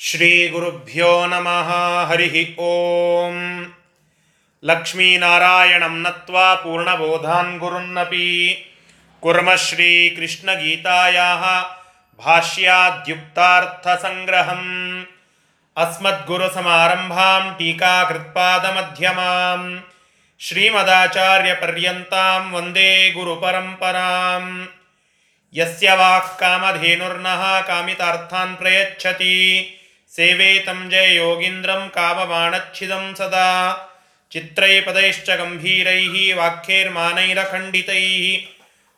श्रीगुरुभ्यो नमः, हरिः ॐ लक्ष्मीनारायणं नत्वा पूर्णबोधान् गुरुन्नपि। कुर्मः श्रीकृष्णगीतायाः भाष्याद्युक्तार्थसङ्ग्रहम्। अस्मद्गुरुसमारम्भां टीकाकृत्पादमध्यमां श्रीमदाचार्यपर्यन्तां वंदे गुरुपरम्पराम्। यस्य वाक्कामधेनुर्नः कामितार्थान् प्रयच्छति। ಸೇವೆ ತಂಜೆ ಯೋಗೀಂದ್ರಂ ಕಾಮಮಾಣಚ್ಛಿದಂ ಸದಾ ಚಿತ್ರೈ ಪದೈಶ್ಚ ಗಂಭೀರೈ ವಾಕ್ಯೈರ್ಮಾನೈರಖಂಡಿತೈ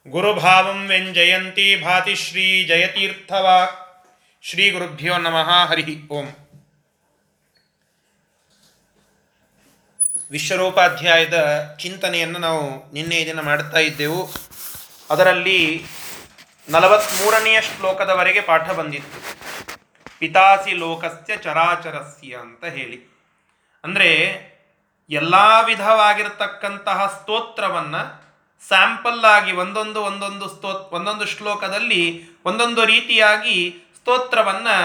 ಗುರುಭಾವಂ ವ್ಯಂಜಯಂತಿ ಭಾತಿ ಶ್ರೀ ಜಯತೀರ್ಥವಾ ಶ್ರೀ ಗುರುಭ್ಯೋ ನಮಃ ಹರಿ ಓಂ ವಿಶ್ವರೂಪಾಧ್ಯಾಯದ ಚಿಂತನೆಯನ್ನು ನಾವು ನಿನ್ನೆ ದಿನ ಮಾಡ್ತಾ ಇದ್ದೆವು. ಅದರಲ್ಲಿ ನಲವತ್ತ್ಮೂರನೆಯ ಶ್ಲೋಕದವರೆಗೆ ಪಾಠ ಬಂದಿತ್ತು. ಪಿತಾಸಿ ಲೋಕಸ್ಯ ಚರಾಚರಸ್ಯ ಅಂತ ಹೇಳಿ. ಅಂದರೆ ಎಲ್ಲ ವಿಧವಾಗಿರತಕ್ಕಂತಹ ಸ್ತೋತ್ರವನ್ನು ಸ್ಯಾಂಪಲ್ ಆಗಿ ಒಂದೊಂದು ಒಂದೊಂದು ಸ್ತೋ, ಒಂದೊಂದು ಶ್ಲೋಕದಲ್ಲಿ ಒಂದೊಂದು ರೀತಿಯಾಗಿ ಸ್ತೋತ್ರವನ್ನು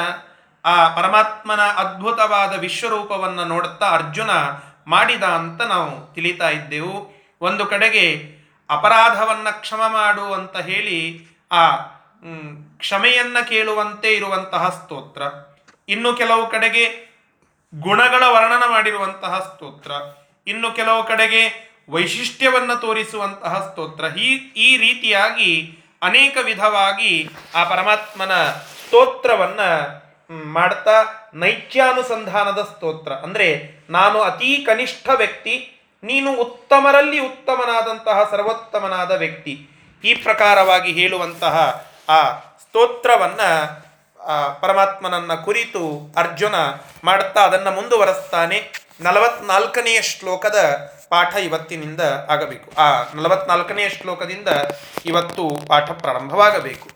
ಆ ಪರಮಾತ್ಮನ ಅದ್ಭುತವಾದ ವಿಶ್ವರೂಪವನ್ನು ನೋಡುತ್ತಾ ಅರ್ಜುನ ಮಾಡಿದ ಅಂತ ನಾವು ತಿಳಿತಾ ಇದ್ದೆವು. ಒಂದು ಕಡೆಗೆ ಅಪರಾಧವನ್ನು ಕ್ಷಮ ಮಾಡು ಅಂತ ಹೇಳಿ ಆ ಕ್ಷಮೆಯನ್ನು ಕೇಳುವಂತೆ ಇರುವಂತಹ ಸ್ತೋತ್ರ. ಇನ್ನು ಕೆಲವು ಕಡೆಗೆ ಗುಣಗಳ ವರ್ಣನ ಮಾಡಿರುವಂತಹ ಸ್ತೋತ್ರ. ಇನ್ನು ಕೆಲವು ಕಡೆಗೆ ವೈಶಿಷ್ಟ್ಯವನ್ನು ತೋರಿಸುವಂತಹ ಸ್ತೋತ್ರ. ಈ ಈ ರೀತಿಯಾಗಿ ಅನೇಕ ವಿಧವಾಗಿ ಆ ಪರಮಾತ್ಮನ ಸ್ತೋತ್ರವನ್ನ ಮಾಡ್ತಾ ನೈತ್ಯಾನುಸಂಧಾನದ ಸ್ತೋತ್ರ. ಅಂದರೆ ನಾನು ಅತೀ ಕನಿಷ್ಠ ವ್ಯಕ್ತಿ, ನೀನು ಉತ್ತಮರಲ್ಲಿ ಉತ್ತಮನಾದಂತಹ ಸರ್ವೋತ್ತಮನಾದ ವ್ಯಕ್ತಿ. ಈ ಪ್ರಕಾರವಾಗಿ ಹೇಳುವಂತಹ ಆ ಸ್ತೋತ್ರವನ್ನು ಪರಮಾತ್ಮನನ್ನ ಕುರಿತು ಅರ್ಜುನ ಮಾಡುತ್ತಾ ಅದನ್ನು ಮುಂದುವರೆಸ್ತಾನೆ. ನಲವತ್ನಾಲ್ಕನೆಯ ಶ್ಲೋಕದ ಪಾಠ ಇವತ್ತಿನಿಂದ ಆಗಬೇಕು. ಆ ನಲವತ್ನಾಲ್ಕನೆಯ ಶ್ಲೋಕದಿಂದ ಇವತ್ತು ಪಾಠ ಪ್ರಾರಂಭವಾಗಬೇಕು.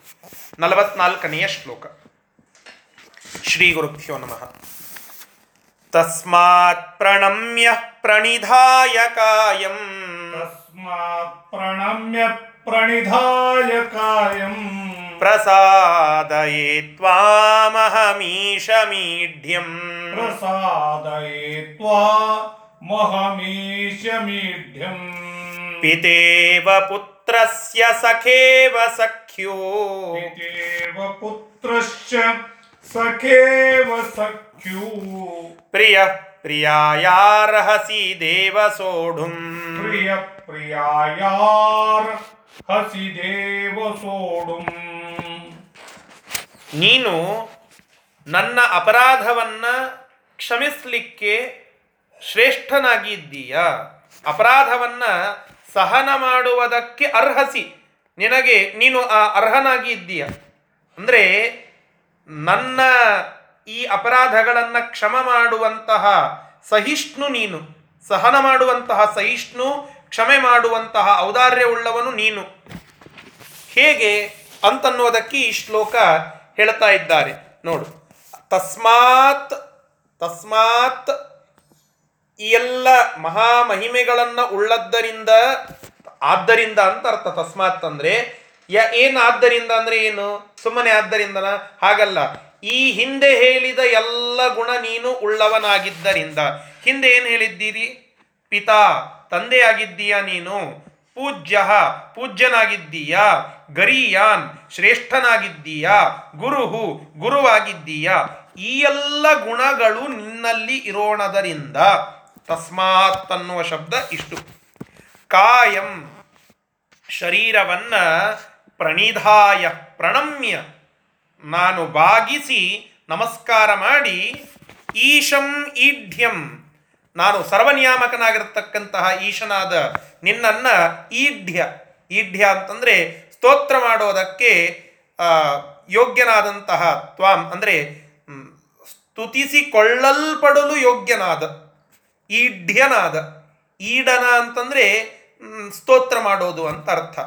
ನಲವತ್ನಾಲ್ಕನೆಯ ಶ್ಲೋಕ. ಶ್ರೀ ಗುರುಭ್ಯೋ ನಮಃ. ತಸ್ಮಾತ್ ಪ್ರಣಮ್ಯ ಪ್ರಣಿಧಾಯ ಕಾಯಂ ತಸ್ಮಾತ್ ಪ್ರಣಮ್ಯ प्रणिधाय कायम् प्रसादये त्वामहमीशमीढ्यम् प्रसादयित्वा महमीशमीढ्यम् पितेव पुत्रस्य सखेव सख्यो पितेव पुत्रश्च सखेव सख्यू प्रियः प्रियायार्हसि देव सोढुम् प्रियप्रियायार् ಹಸಿದೇವ ಸೋಡುಂ. ನೀನು ನನ್ನ ಅಪರಾಧವನ್ನ ಕ್ಷಮಿಸಲಿಕ್ಕೆ ಶ್ರೇಷ್ಠನಾಗಿದ್ದೀಯ. ಅಪರಾಧವನ್ನ ಸಹನ ಮಾಡುವುದಕ್ಕೆ ಅರ್ಹಸಿ. ನಿನಗೆ ನೀನು ಆ ಅರ್ಹನಾಗಿ ಇದ್ದೀಯ ಅಂದರೆ ನನ್ನ ಈ ಅಪರಾಧಗಳನ್ನು ಕ್ಷಮ ಮಾಡುವಂತಹ ಸಹಿಷ್ಣು ನೀನು. ಸಹನ ಮಾಡುವಂತಹ ಸಹಿಷ್ಣು ಕ್ಷಮೆ ಮಾಡುವಂತಹ ಔದಾರ್ಯವುಳ್ಳವನು ನೀನು. ಹೇಗೆ ಅಂತನ್ನುವುದಕ್ಕೆ ಈ ಶ್ಲೋಕ ಹೇಳ್ತಾ ಇದ್ದಾರೆ. ನೋಡು. ತಸ್ಮಾತ್ ತಸ್ಮಾತ್ ಈ ಎಲ್ಲ ಮಹಾಮಹಿಮೆಗಳನ್ನು ಉಳ್ಳದ್ದರಿಂದ, ಆದ್ದರಿಂದ ಅಂತ ಅರ್ಥ. ತಸ್ಮಾತ್ ಅಂದರೆ, ಯ ಏನು ಆದ್ದರಿಂದ ಅಂದರೆ ಏನು? ಸುಮ್ಮನೆ ಆದ್ದರಿಂದನ? ಹಾಗಲ್ಲ. ಈ ಹಿಂದೆ ಹೇಳಿದ ಎಲ್ಲ ಗುಣ ನೀನು ಉಳ್ಳವನಾಗಿದ್ದರಿಂದ. ಹಿಂದೆ ಏನು ಹೇಳಿದ್ದೀರಿ? ಪಿತಾ. ತಂದೆಯಾಗಿದ್ದೀಯ ನೀನು? ಪೂಜ್ಯ, ಪೂಜ್ಯನಾಗಿದ್ದೀಯ? ಗರಿಯಾನ್, ಶ್ರೇಷ್ಠನಾಗಿದ್ದೀಯ? ಗುರುಹು, ಗುರುವಾಗಿದ್ದೀಯಾ? ಈ ಎಲ್ಲ ಗುಣಗಳು ನಿನ್ನಲ್ಲಿ ಇರೋಣದರಿಂದ. ತಸ್ಮಾತ್ ಅನ್ನುವ ಶಬ್ದ ಇಷ್ಟು. ಕಾಯಂ ಶರೀರವನ್ನ ಪ್ರಣಿಧಾಯ, ಪ್ರಣಮ್ಯ. ನಾನು ಬಾಗಿಸಿ ನಮಸ್ಕಾರ ಮಾಡಿ, ಈಶಂ ಈಢ್ಯಂ. ನಾನು ಸರ್ವನಿಯಾಮಕನಾಗಿರತಕ್ಕಂತಹ ಈಶನಾದ ನಿನ್ನನ್ನ ಈಢ್ಯ ಈಢ್ಯ ಅಂತಂದರೆ ಸ್ತೋತ್ರ ಮಾಡೋದಕ್ಕೆ ಯೋಗ್ಯನಾದಂತಹ ತ್ವಾಂ ಅಂದರೆ ಸ್ತುತಿಸಿಕೊಳ್ಳಲ್ಪಡಲು ಯೋಗ್ಯನಾದ, ಈಢ್ಯನಾದ, ಈಡನ ಅಂತಂದರೆ ಸ್ತೋತ್ರ ಮಾಡೋದು ಅಂತ ಅರ್ಥ.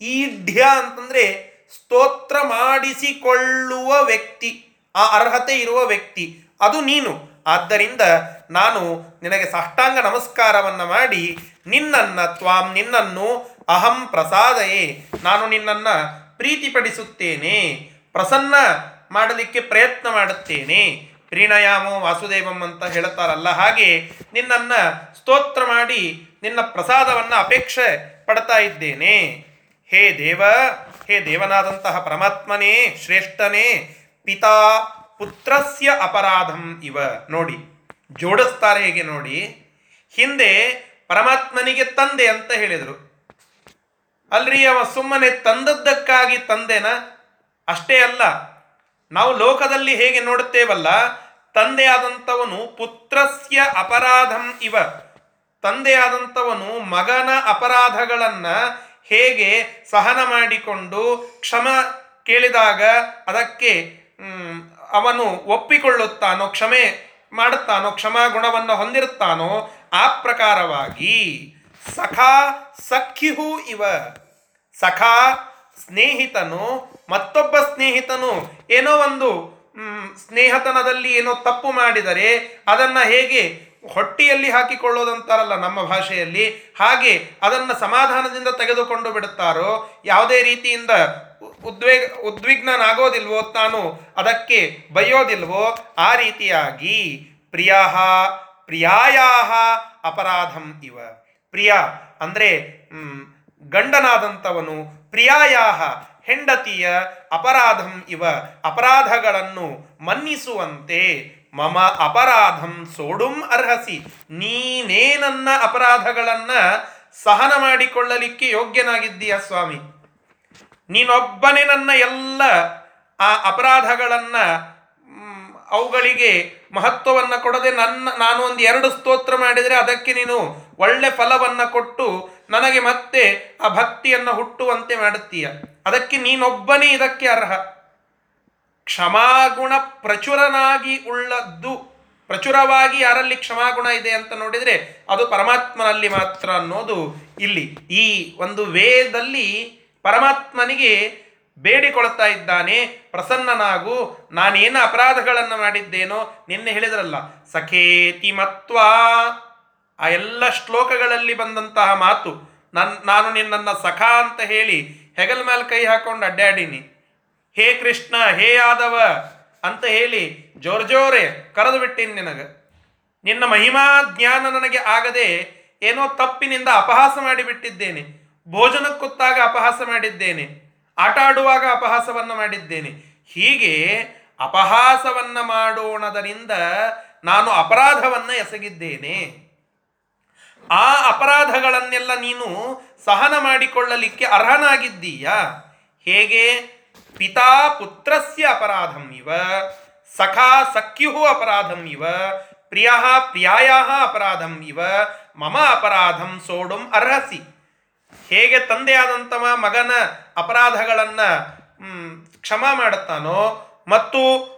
ಈಢ್ಯ ಅಂತಂದರೆ ಸ್ತೋತ್ರ ಮಾಡಿಸಿಕೊಳ್ಳುವ ವ್ಯಕ್ತಿ, ಆ ಅರ್ಹತೆ ಇರುವ ವ್ಯಕ್ತಿ, ಅದು ನೀನು. ಆದ್ದರಿಂದ ನಾನು ನಿನಗೆ ಸಾಷ್ಟಾಂಗ ನಮಸ್ಕಾರವನ್ನು ಮಾಡಿ ನಿನ್ನನ್ನು ತ್ವಾಂ ನಿನ್ನನ್ನು ಅಹಂ ಪ್ರಸಾದಯೇ, ನಾನು ನಿನ್ನನ್ನು ಪ್ರೀತಿಪಡಿಸುತ್ತೇನೆ, ಪ್ರಸನ್ನ ಮಾಡಲಿಕ್ಕೆ ಪ್ರಯತ್ನ ಮಾಡುತ್ತೇನೆ. ಪ್ರೀಣಯಾಮೋ ವಾಸುದೇವಂ ಅಂತ ಹೇಳುತ್ತಾರಲ್ಲ ಹಾಗೆ ನಿನ್ನನ್ನು ಸ್ತೋತ್ರ ಮಾಡಿ ನಿನ್ನ ಪ್ರಸಾದವನ್ನು ಅಪೇಕ್ಷೆ ಪಡ್ತಾ ಇದ್ದೇನೆ. ಹೇ ದೇವ, ಹೇ ದೇವನಾದಂತಹ ಪರಮಾತ್ಮನೇ, ಶ್ರೇಷ್ಠನೇ, ಪಿತಾ ಪುತ್ರಸ್ಯ ಅಪರಾಧಂ ಇವ. ನೋಡಿ, ಜೋಡಿಸ್ತಾರೆ ಹೇಗೆ ನೋಡಿ, ಹಿಂದೆ ಪರಮಾತ್ಮನಿಗೆ ತಂದೆ ಅಂತ ಹೇಳಿದರು. ಅಲ್ರಿ, ಅವ ಸುಮ್ಮನೆ ತಂದದ್ದಕ್ಕಾಗಿ ತಂದೆನ? ಅಷ್ಟೇ ಅಲ್ಲ, ನಾವು ಲೋಕದಲ್ಲಿ ಹೇಗೆ ನೋಡುತ್ತೇವಲ್ಲ, ತಂದೆಯಾದಂಥವನು ಪುತ್ರಸ್ಯ ಅಪರಾಧಂ ಇವ. ತಂದೆಯಾದಂಥವನು ಮಗನ ಅಪರಾಧಗಳನ್ನು ಹೇಗೆ ಸಹನ ಮಾಡಿಕೊಂಡು ಕ್ಷಮ ಕೇಳಿದಾಗ ಅದಕ್ಕೆ ಅವನು ಒಪ್ಪಿಕೊಳ್ಳುತ್ತಾನೋ, ಕ್ಷಮೆ ಮಾಡುತ್ತಾನೋ, ಕ್ಷಮಾ ಗುಣವನ್ನು ಹೊಂದಿರುತ್ತಾನೋ, ಆ ಪ್ರಕಾರವಾಗಿ ಸಖಾ ಸಖಿಹು ಇವ. ಸಖಾ ಸ್ನೇಹಿತನು, ಮತ್ತೊಬ್ಬ ಸ್ನೇಹಿತನು ಏನೋ ಒಂದು ಸ್ನೇಹತನದಲ್ಲಿ ಏನೋ ತಪ್ಪು ಮಾಡಿದರೆ ಅದನ್ನು ಹೇಗೆ ಹೊಟ್ಟಿಯಲ್ಲಿ ಹಾಕಿಕೊಳ್ಳೋದಂತಾರಲ್ಲ ನಮ್ಮ ಭಾಷೆಯಲ್ಲಿ, ಹಾಗೆ ಅದನ್ನು ಸಮಾಧಾನದಿಂದ ತೆಗೆದುಕೊಂಡು ಬಿಡುತ್ತಾರೋ, ಯಾವುದೇ ರೀತಿಯಿಂದ ಉದ್ವೇಗ, ಉದ್ವಿಗ್ನನಾಗೋದಿಲ್ವೋ ತಾನು? ಅದಕ್ಕೆ ಬಯ್ಯೋದಿಲ್ವೋ? ಆ ರೀತಿಯಾಗಿ ಪ್ರಿಯ ಪ್ರಿಯಾಯ ಅಪರಾಧಂ ಇವ. ಪ್ರಿಯ ಅಂದರೆ ಗಂಡನಾದಂಥವನು ಪ್ರಿಯಾಯ ಹೆಂಡತಿಯ ಅಪರಾಧಂ ಇವ. ಅಪರಾಧಗಳನ್ನು ಮನ್ನಿಸುವಂತೆ ಮಮ ಅಪರಾಧಂ ಸೋಡುಂ ಅರ್ಹಸಿ. ನೀನೇ ನನ್ನ ಅಪರಾಧಗಳನ್ನು ಸಹನ ಮಾಡಿಕೊಳ್ಳಲಿಕ್ಕೆ ಯೋಗ್ಯನಾಗಿದ್ದೀಯ ಸ್ವಾಮಿ? ನೀನೊಬ್ಬನೇ ನನ್ನ ಎಲ್ಲ ಆ ಅಪರಾಧಗಳನ್ನ ಅವುಗಳಿಗೆ ಮಹತ್ವವನ್ನು ಕೊಡದೆ ನನ್ನ, ನಾನು ಒಂದು ಎರಡು ಸ್ತೋತ್ರ ಮಾಡಿದರೆ ಅದಕ್ಕೆ ನೀನು ಒಳ್ಳೆ ಫಲವನ್ನು ಕೊಟ್ಟು ನನಗೆ ಮತ್ತೆ ಆ ಭಕ್ತಿಯನ್ನು ಹುಟ್ಟುವಂತೆ ಮಾಡುತ್ತೀಯ. ಅದಕ್ಕೆ ನೀನೊಬ್ಬನೇ ಇದಕ್ಕೆ ಅರ್ಹ. ಕ್ಷಮಾಗುಣ ಪ್ರಚುರನಾಗಿ ಉಳ್ಳದ್ದು, ಪ್ರಚುರವಾಗಿ ಯಾರಲ್ಲಿ ಕ್ಷಮಾಗುಣ ಇದೆ ಅಂತ ನೋಡಿದರೆ ಅದು ಪರಮಾತ್ಮನಲ್ಲಿ ಮಾತ್ರ ಅನ್ನೋದು ಇಲ್ಲಿ. ಈ ಒಂದು ವೇದಲ್ಲಿ ಪರಮಾತ್ಮನಿಗೆ ಬೇಡಿಕೊಳ್ತಾ ಇದ್ದಾನೆ, ಪ್ರಸನ್ನನಾಗು, ನಾನೇನು ಅಪರಾಧಗಳನ್ನು ಮಾಡಿದ್ದೇನೋ ನಿನ್ನೆ ಹೇಳಿದ್ರಲ್ಲ. ಸಖೇತಿ ಮತ್ವ. ಆ ಎಲ್ಲ ಶ್ಲೋಕಗಳಲ್ಲಿ ಬಂದಂತಹ ಮಾತು, ನನ್, ನಾನು ನಿನ್ನನ್ನು ಸಖ ಅಂತ ಹೇಳಿ ಹೆಗಲ ಮೇಲೆ ಕೈ ಹಾಕೊಂಡು ಅಡ್ಡಾಡೀನಿ. ಹೇ ಕೃಷ್ಣ, ಹೇ ಯಾದವ ಅಂತ ಹೇಳಿ ಜೋರ್ ಜೋರೆ ಕರೆದು ಬಿಟ್ಟಿನಿ ನಿನಗೆ. ನಿನ್ನ ಮಹಿಮಾ ಜ್ಞಾನ ನನಗೆ ಆಗದೆ ಏನೋ ತಪ್ಪಿನಿಂದ ಅಪಹಾಸ ಮಾಡಿಬಿಟ್ಟಿದ್ದೇನೆ. ಭೋಜನಕ್ಕೆ ಕೂತಾಗ ಅಪಹಾಸ ಮಾಡಿದ್ದೇನೆ ಆಟ ಆಡುವಾಗ ಅಪಹಾಸವನ್ನು ಮಾಡಿದ್ದೇನೆ. ಹೀಗೆ ಅಪಹಾಸವನ್ನು ಮಾಡೋಣದರಿಂದ ನಾನು ಅಪರಾಧವನ್ನು ಎಸಗಿದ್ದೇನೆ. ಆ ಅಪರಾಧಗಳನ್ನೆಲ್ಲ ನೀನು ಸಹನ ಮಾಡಿಕೊಳ್ಳಲಿಕ್ಕೆ ಅರ್ಹನಾಗಿದ್ದೀಯಾ. ಹೇಗೆ? ಪಿತಾ ಪುತ್ರಸ್ಯ ಅಪರಾಧಂ ಇವ, ಸಖಾ ಸಖ್ಯು ಅಪರಾಧಂ ಇವ, ಪ್ರಿಯ ಪ್ರಿಯಾಯ ಅಪರಾಧಂ ಇವ, ಮಮ ಅಪರಾಧಂ ಸೋಡುಂ ಅರ್ಹಸಿ. ಹೇಗೆ ತಂದೆಯಾದಂಥವ ಮಗನ ಅಪರಾಧಗಳನ್ನು ಕ್ಷಮ ಮಾಡುತ್ತಾನೋ ಮತ್ತು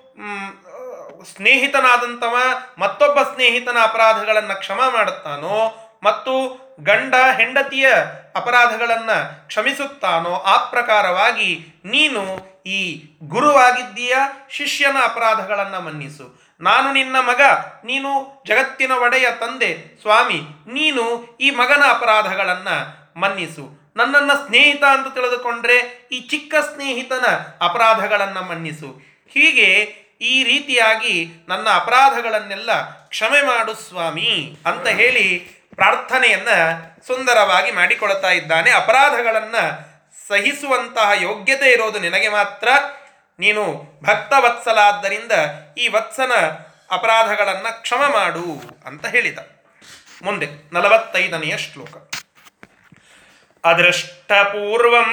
ಸ್ನೇಹಿತನಾದಂಥವ ಮತ್ತೊಬ್ಬ ಸ್ನೇಹಿತನ ಅಪರಾಧಗಳನ್ನು ಕ್ಷಮ ಮಾಡುತ್ತಾನೋ ಮತ್ತು ಗಂಡ ಹೆಂಡತಿಯ ಅಪರಾಧಗಳನ್ನು ಕ್ಷಮಿಸುತ್ತಾನೋ, ಆ ಪ್ರಕಾರವಾಗಿ ನೀನು ಈ ಗುರುವಾಗಿದ್ದೀಯ, ಶಿಷ್ಯನ ಅಪರಾಧಗಳನ್ನು ಮನ್ನಿಸು. ನಾನು ನಿನ್ನ ಮಗ, ನೀನು ಜಗತ್ತಿನ ಒಡೆಯ ತಂದೆ, ಸ್ವಾಮಿ, ನೀನು ಈ ಮಗನ ಅಪರಾಧಗಳನ್ನು ಮನ್ನಿಸು. ನನ್ನನ್ನು ಸ್ನೇಹಿತ ಅಂತ ತಿಳಿದುಕೊಂಡ್ರೆ ಈ ಚಿಕ್ಕ ಸ್ನೇಹಿತನ ಅಪರಾಧಗಳನ್ನು ಮನ್ನಿಸು. ಹೀಗೆ ಈ ರೀತಿಯಾಗಿ ನನ್ನ ಅಪರಾಧಗಳನ್ನೆಲ್ಲ ಕ್ಷಮೆ ಮಾಡು ಸ್ವಾಮಿ ಅಂತ ಹೇಳಿ ಪ್ರಾರ್ಥನೆಯನ್ನು ಸುಂದರವಾಗಿ ಮಾಡಿಕೊಳ್ತಾ ಇದ್ದಾನೆ. ಅಪರಾಧಗಳನ್ನು ಸಹಿಸುವಂತಹ ಯೋಗ್ಯತೆ ಇರೋದು ನಿನಗೆ ಮಾತ್ರ. ನೀನು ಭಕ್ತ ವತ್ಸಲಾದ್ದರಿಂದ ಈ ವತ್ಸನ ಅಪರಾಧಗಳನ್ನು ಕ್ಷಮ ಮಾಡು ಅಂತ ಹೇಳಿದ. ಮುಂದೆ ನಲವತ್ತೈದನೆಯ ಶ್ಲೋಕ. अदृष्टपूर्वं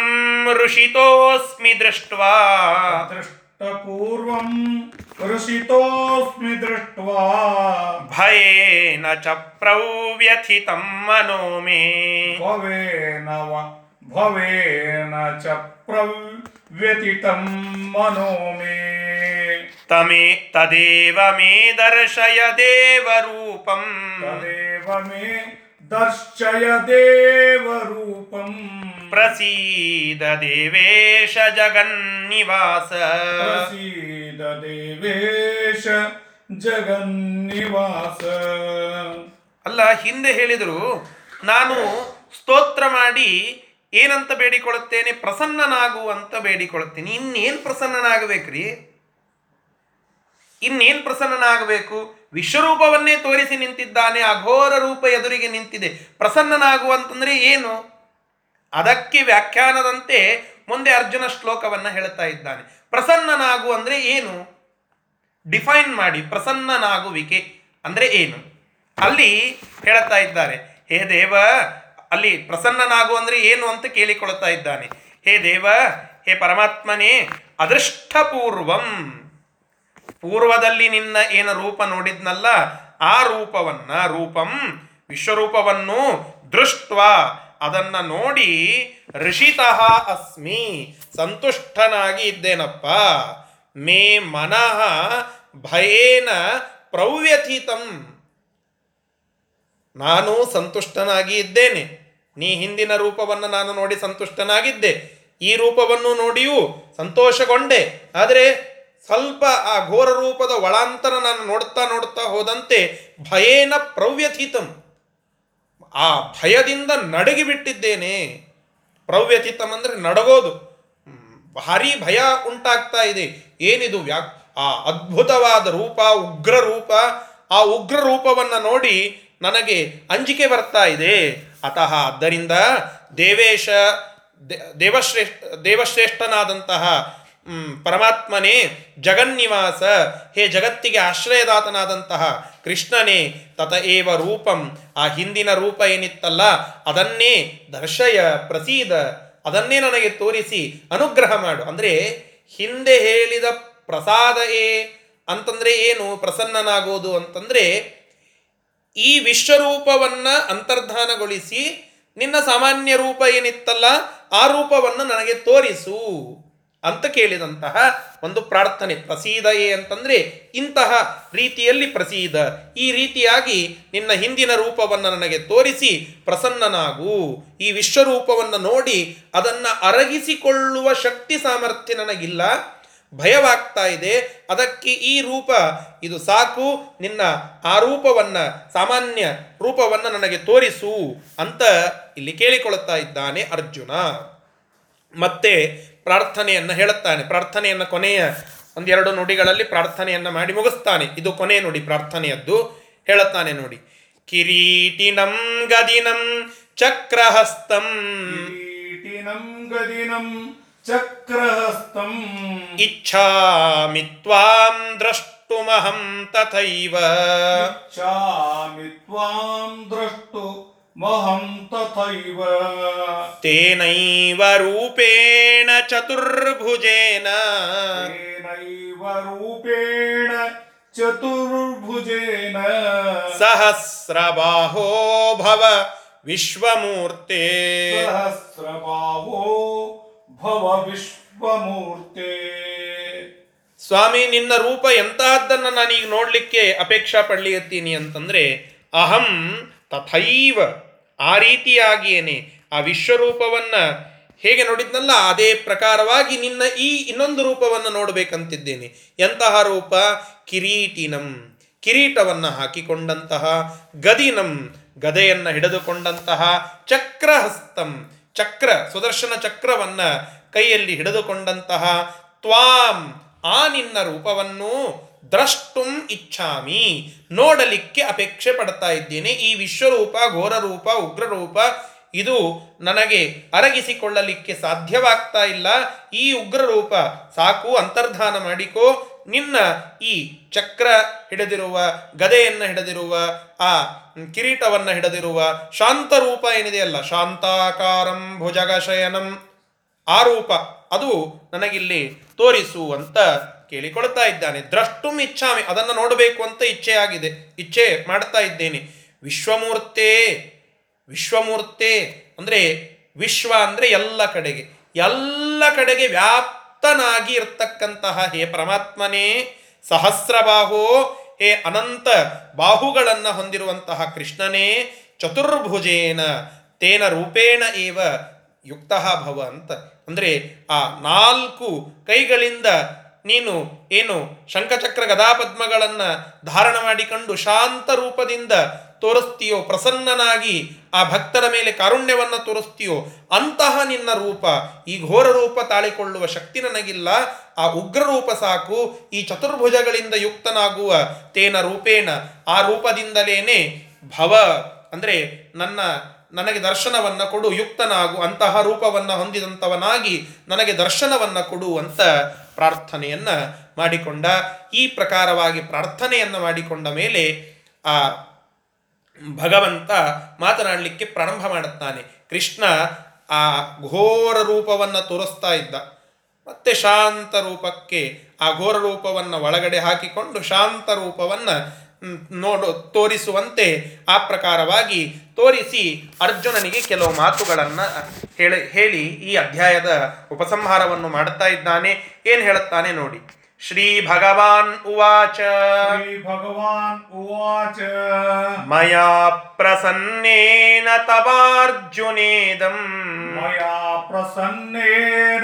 ऋषितोऽस्मि दृष्ट्वा। दृष्टपूर्वं ऋषितोऽस्मि दृष्ट्वा। भयेन च प्रव्यथितं मनो मे। भवेन भवेन च प्रव्यथितं मनो मे। तमे तदेव मे दर्शय देवरूपम् तदेव मे ದರ್ಶಯ ದೇವರೂಪಂ ಪ್ರಸೀದ ದೇವೇಶ ಜಗನ್ನಿವಾಸ ಪ್ರಸೀದ ದೇವೇಶ ಜಗನ್ನಿವಾಸ ಅಲ್ಲ ಹಿಂದೆ ಹೇಳಿದರು ನಾನು ಸ್ತೋತ್ರ ಮಾಡಿ ಏನಂತ ಬೇಡಿಕೊಳ್ಳುತ್ತೇನೆ ಪ್ರಸನ್ನನಾಗು ಅಂತ ಬೇಡಿಕೊಳ್ಳುತ್ತೇನೆ. ಇನ್ನೇನು ಪ್ರಸನ್ನನಾಗಬೇಕ್ರಿ? ಇನ್ನೇನು ಪ್ರಸನ್ನನಾಗಬೇಕು? ವಿಶ್ವರೂಪವನ್ನೇ ತೋರಿಸಿ ನಿಂತಿದ್ದಾನೆ ಅಘೋರ ರೂಪ ಎದುರಿಗೆ ನಿಂತಿದೆ. ಪ್ರಸನ್ನನಾಗುವಂತಂದ್ರೆ ಏನು? ಅದಕ್ಕೆ ವ್ಯಾಖ್ಯಾನದಂತೆ ಮುಂದೆ ಅರ್ಜುನ ಶ್ಲೋಕವನ್ನು ಹೇಳ್ತಾ ಇದ್ದಾನೆ. ಪ್ರಸನ್ನನಾಗು ಅಂದ್ರೆ ಏನು? ಡಿಫೈನ್ ಮಾಡಿ, ಪ್ರಸನ್ನನಾಗುವಿಕೆ ಅಂದ್ರೆ ಏನು? ಅಲ್ಲಿ ಹೇಳ್ತಾ ಇದ್ದಾರೆ, ಹೇ ದೇವ, ಅಲ್ಲಿ ಪ್ರಸನ್ನನಾಗು ಅಂದ್ರೆ ಏನು ಅಂತ ಕೇಳಿಕೊಳ್ತಾ ಇದ್ದಾನೆ. ಹೇ ದೇವ, ಹೇ ಪರಮಾತ್ಮನೇ, ಅದೃಷ್ಟಪೂರ್ವಂ ಪೂರ್ವದಲ್ಲಿ ನಿನ್ನ ಏನು ರೂಪ ನೋಡಿದ್ನಲ್ಲ, ಆ ರೂಪವನ್ನ, ರೂಪಂ ವಿಶ್ವರೂಪವನ್ನು ದೃಷ್ಟ ಅದನ್ನ ನೋಡಿ ಋಷಿತಃ ಅಸ್ಮಿ, ಸಂತುಷ್ಟನಾಗಿ ಇದ್ದೇನಪ್ಪ. ಮೇ ಮನಃ ಭಯೇನ ಪ್ರವ್ಯಥಿತಂ. ನಾನು ಸಂತುಷ್ಟನಾಗಿ ಇದ್ದೇನೆ. ನೀ ಹಿಂದಿನ ರೂಪವನ್ನು ನಾನು ನೋಡಿ ಸಂತುಷ್ಟನಾಗಿದ್ದೆ. ಈ ರೂಪವನ್ನು ನೋಡಿಯೂ ಸಂತೋಷಗೊಂಡೆ. ಆದರೆ ಸ್ವಲ್ಪ ಆ ಘೋರ ರೂಪದ ಒಳಾಂತರ ನಾನು ನೋಡ್ತಾ ನೋಡ್ತಾ ಹೋದಂತೆ ಭಯೇನ ಪ್ರವ್ಯಥಿತಂ. ಆ ಭಯದಿಂದ ನಡಗಿ ಬಿಟ್ಟಿದ್ದೇನೆ. ಪ್ರವ್ಯಥಿತಂ ಅಂದರೆ ನಡಗೋದು. ಭಾರಿ ಭಯ ಉಂಟಾಗ್ತಾ ಇದೆ. ಏನಿದು ವ್ಯಾ, ಆ ಅದ್ಭುತವಾದ ರೂಪ, ಉಗ್ರ ರೂಪ, ಆ ಉಗ್ರ ರೂಪವನ್ನು ನೋಡಿ ನನಗೆ ಅಂಜಿಕೆ ಬರ್ತಾ ಇದೆ. ಅತಃ ಆದ್ದರಿಂದ ದೇವೇಶ ದೇವಶ್ರೇಷ್ಠ, ದೇವಶ್ರೇಷ್ಠನಾದಂತಹ ಪರಮಾತ್ಮನೇ, ಜಗನ್ನಿವಾಸ, ಹೇ ಜಗತ್ತಿಗೆ ಆಶ್ರಯದಾತನಾದಂತಹ ಕೃಷ್ಣನೇ, ತತ ಏವ ರೂಪಂ. ಆ ಹಿಂದಿನ ರೂಪ ಏನಿತ್ತಲ್ಲ, ಅದನ್ನೇ ದರ್ಶಯ, ಪ್ರಸೀದ, ಅದನ್ನೇ ನನಗೆ ತೋರಿಸಿ ಅನುಗ್ರಹ ಮಾಡು. ಅಂದರೆ ಹಿಂದೆ ಹೇಳಿದ ಪ್ರಸಾದ ಏ, ಅಂತಂದರೆ ಏನು, ಪ್ರಸನ್ನನಾಗೋದು ಅಂತಂದರೆ, ಈ ವಿಶ್ವರೂಪವನ್ನು ಅಂತರ್ಧಾನಗೊಳಿಸಿ, ನಿನ್ನ ಸಾಮಾನ್ಯ ರೂಪ ಏನಿತ್ತಲ್ಲ, ಆ ರೂಪವನ್ನು ನನಗೆ ತೋರಿಸು. ಅಂತ ಕೇಳಿದಂತಹ ಒಂದು ಪ್ರಾರ್ಥನೆ, ಪ್ರಸೀದಯೇ ಅಂತಂದ್ರೆ ಇಂತಹ ರೀತಿಯಲ್ಲಿ ಪ್ರಸೀದ. ಈ ರೀತಿಯಾಗಿ ನಿನ್ನ ಹಿಂದಿನ ರೂಪವನ್ನು ನನಗೆ ತೋರಿಸಿ, ಪ್ರಸನ್ನನಾಗು. ಈ ವಿಶ್ವರೂಪವನ್ನು ನೋಡಿ ಅದನ್ನು ಅರಗಿಸಿಕೊಳ್ಳುವ ಶಕ್ತಿ ಸಾಮರ್ಥ್ಯ ನನಗಿಲ್ಲ. ಭಯವಾಗ್ತಾ ಇದೆ. ಅದಕ್ಕೆ ಈ ರೂಪ, ಇದು ಸಾಕು. ನಿನ್ನ ಆ ರೂಪವನ್ನು, ಸಾಮಾನ್ಯ ರೂಪವನ್ನು ನನಗೆ ತೋರಿಸು ಅಂತ ಇಲ್ಲಿ ಕೇಳಿಕೊಳ್ಳುತ್ತಾ ಇದ್ದಾನೆ ಅರ್ಜುನ. ಮತ್ತೆ ಪ್ರಾರ್ಥನೆಯನ್ನು ಹೇಳುತ್ತಾನೆ. ಪ್ರಾರ್ಥನೆಯನ್ನು ಕೊನೆಯ ಒಂದೆರಡು ನುಡಿಗಳಲ್ಲಿ ಪ್ರಾರ್ಥನೆಯನ್ನು ಮಾಡಿ ಮುಗಿಸ್ತಾನೆ. ಇದು ಕೊನೆಯ ನುಡಿ ಪ್ರಾರ್ಥನೆಯದ್ದು. ಹೇಳುತ್ತಾನೆ ನೋಡಿ. ಕಿರೀಟಿನಂ ಗದಿನಂ ಚಕ್ರಹಸ್ತಂ. ಕಿರೀಟಿನಂ ಗದಿನಂ ಚಕ್ರಹಸ್ತಂ. ಇಚ್ಛಾಮಿ ತ್ವಾಂ ದ್ರಷ್ಟುಮಹಂ ತಥೈವ. ಇಚ್ಛಾಮಿ ತ್ವಾಂ ದ್ರಷ್ಟು ಮಹಂ ತೇನೈವ ರೂಪೇಣ ಚತುರ್ಭುಜೇನ. ರೂಪೇಣ ಚತುರ್ಭುಜೇನ. ಸಹಸ್ರಬಾಹೋ ಭವ ವಿಶ್ವಮೂರ್ತೆ. ಸಹಸ್ರಬಾಹೋ ಭವ ವಿಶ್ವಮೂರ್ತೆ. ಸ್ವಾಮಿ ನಿನ್ನ ರೂಪ ಎಂತಹದ್ದನ್ನು ನಾನೀಗ ನೋಡಲಿಕ್ಕೆ ಅಪೇಕ್ಷಾ ಪಡ್ಲಿಯತ್ತೀನಿ ಅಂತಂದರೆ ಅಹಂ ತಥೈವ ಆ ರೀತಿಯಾಗಿಯೇನೆ ಆ ವಿಶ್ವರೂಪವನ್ನು ಹೇಗೆ ನೋಡಿದ್ನಲ್ಲ, ಅದೇ ಪ್ರಕಾರವಾಗಿ ನಿನ್ನ ಈ ಇನ್ನೊಂದು ರೂಪವನ್ನು ನೋಡಬೇಕಂತಿದ್ದೇನೆ. ಎಂತಹ ರೂಪ? ಕಿರೀಟಿನಂ. ಕಿರೀಟವನ್ನು ಹಾಕಿಕೊಂಡಂತಹ, ಗದಿನಂ. ಗದೆಯನ್ನು ಹಿಡಿದುಕೊಂಡಂತಹ ಚಕ್ರಹಸ್ತಂ. ಚಕ್ರ, ಸುದರ್ಶನ ಚಕ್ರವನ್ನು ಕೈಯಲ್ಲಿ ಹಿಡಿದುಕೊಂಡಂತಹ ತ್ವಾಂ. ಆ ನಿನ್ನ ರೂಪವನ್ನು ದ್ರಷ್ಟುಂ ಇಚ್ಛಾಮಿ. ನೋಡಲಿಕ್ಕೆ ಅಪೇಕ್ಷೆ ಪಡ್ತಾ ಇದ್ದೇನೆ. ಈ ವಿಶ್ವರೂಪ, ಘೋರರೂಪ, ಉಗ್ರರೂಪ ಉಗ್ರ ರೂಪ ಇದು ನನಗೆ ಅರಗಿಸಿಕೊಳ್ಳಲಿಕ್ಕೆ ಸಾಧ್ಯವಾಗ್ತಾ ಇಲ್ಲ. ಈ ಉಗ್ರರೂಪ ಸಾಕು, ಅಂತರ್ಧಾನ ಮಾಡಿಕೋ. ನಿನ್ನ ಈ ಚಕ್ರ ಹಿಡಿದಿರುವ, ಗದೆಯನ್ನು ಹಿಡಿದಿರುವ, ಆ ಕಿರೀಟವನ್ನು ಹಿಡಿದಿರುವ ಶಾಂತ ರೂಪ ಏನಿದೆಯಲ್ಲ? ಶಾಂತಾಕಾರಂ ಭುಜಗಶಯನಂ. ಆ ರೂಪ ಅದು ನನಗಿಲ್ಲಿ ತೋರಿಸು ಅಂತ ಕೇಳಿಕೊಳ್ತಾ ಇದ್ದಾನೆ. ದ್ರಷ್ಟುಂ ಇಚ್ಛಾಮಿ. ಅದನ್ನು ನೋಡಬೇಕು ಅಂತ ಇಚ್ಛೆ ಆಗಿದೆ ಇಚ್ಛೆ ಮಾಡ್ತಾ ಇದ್ದೇನೆ. ವಿಶ್ವಮೂರ್ತೆ ವಿಶ್ವಮೂರ್ತೆ ಅಂದರೆ ವಿಶ್ವ ಅಂದರೆ ಎಲ್ಲ ಕಡೆಗೆ. ಎಲ್ಲ ಕಡೆಗೆ ವ್ಯಾಪ್ತನಾಗಿ ಇರ್ತಕ್ಕಂತಹ ಹೇ ಪರಮಾತ್ಮನೇ, ಸಹಸ್ರಬಾಹೋ, ಹೇ ಅನಂತ ಬಾಹುಗಳನ್ನು ಹೊಂದಿರುವಂತಹ ಕೃಷ್ಣನೇ, ಚತುರ್ಭುಜೇನ, ತೇನ ರೂಪೇಣ ಏವ ಯುಕ್ತ ಭವ ಅಂತ. ಅಂದರೆ ಆ ನಾಲ್ಕು ಕೈಗಳಿಂದ ನೀನು, ಏನು, ಶಂಖಚಕ್ರ ಗದಾಪದ್ಮಗಳನ್ನು ಧಾರಣ ಮಾಡಿಕೊಂಡು ಶಾಂತ ರೂಪದಿಂದ ತೋರಿಸ್ತೀಯೋ, ಪ್ರಸನ್ನನಾಗಿ ಆ ಭಕ್ತರ ಮೇಲೆ ಕಾರುಣ್ಯವನ್ನು ತೋರಿಸ್ತೀಯೋ, ಅಂತಹ ನಿನ್ನ ರೂಪ, ಈ ಘೋರ ರೂಪ ತಾಳಿಕೊಳ್ಳುವ ಶಕ್ತಿ ನನಗಿಲ್ಲ, ಆ ಉಗ್ರ ರೂಪ ಸಾಕು, ಈ ಚತುರ್ಭುಜಗಳಿಂದ ಯುಕ್ತನಾಗುವ ತೇನ ರೂಪೇಣ, ಆ ರೂಪದಿಂದಲೇನೆ ಭವ, ಅಂದರೆ ನನ್ನ, ನನಗೆ ದರ್ಶನವನ್ನು ಕೊಡು, ಯುಕ್ತನಾಗು, ಅಂತಹ ರೂಪವನ್ನು ಹೊಂದಿದಂಥವನಾಗಿ ನನಗೆ ದರ್ಶನವನ್ನು ಕೊಡು ಅಂತ ಪ್ರಾರ್ಥನೆಯನ್ನು ಮಾಡಿಕೊಂಡ, ಈ ಪ್ರಕಾರವಾಗಿ ಪ್ರಾರ್ಥನೆಯನ್ನು ಮಾಡಿಕೊಂಡ ಮೇಲೆ ಆ ಭಗವಂತ ಮಾತನಾಡಲಿಕ್ಕೆ ಪ್ರಾರಂಭ ಮಾಡುತ್ತಾನೆ. ಕೃಷ್ಣ ಆ ಘೋರ ರೂಪವನ್ನು ತೋರಿಸ್ತಾ ಇದ್ದ. ಮತ್ತೆ ಶಾಂತ ರೂಪಕ್ಕೆ ಆ ಘೋರ ರೂಪವನ್ನು ಒಳಗಡೆ ಹಾಕಿಕೊಂಡು ಶಾಂತ ರೂಪವನ್ನು ನೋಡು ತೋರಿಸುವಂತೆ ಆ ಪ್ರಕಾರವಾಗಿ ತೋರಿಸಿ ಅರ್ಜುನನಿಗೆ ಕೆಲವು ಮಾತುಗಳನ್ನು ಹೇಳಿ ಹೇಳಿ ಈ ಅಧ್ಯಾಯದ ಉಪಸಂಹಾರವನ್ನು ಮಾಡುತ್ತಾ ಇದ್ದಾನೆ. ಏನು ಹೇಳುತ್ತಾನೆ ನೋಡಿ. ಶ್ರೀ ಭಗವಾನ್ ಉವಾಚ. ಶ್ರೀ ಭಗವಾನ್ ಉವಾಚ. ಮಯಾ ಪ್ರಸನ್ನೇನ ತವಾರ್ಜುನೇದಂ. ಮಯಾ ಪ್ರಸನ್ನೇನ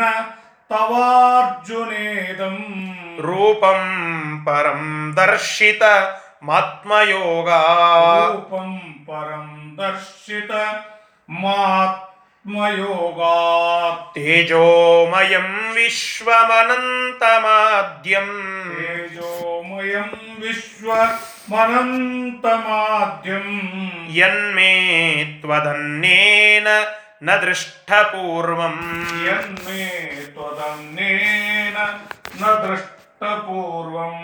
ತವಾರ್ಜುನೇದಂ. ರೂಪಂ ಪರಂ ದರ್ಶಿತ मात्मयोगा रूपं परं दर्शित मात्मयोगा तेजोमयं विश्वमनन्तमाद्यं तेजोमयं विश्वमनन्तमाद्यं यन्मे त्वदन्नेन न दृष्टपूर्वम् यन्मे त्वदन्नेन न दृष्टपूर्वम्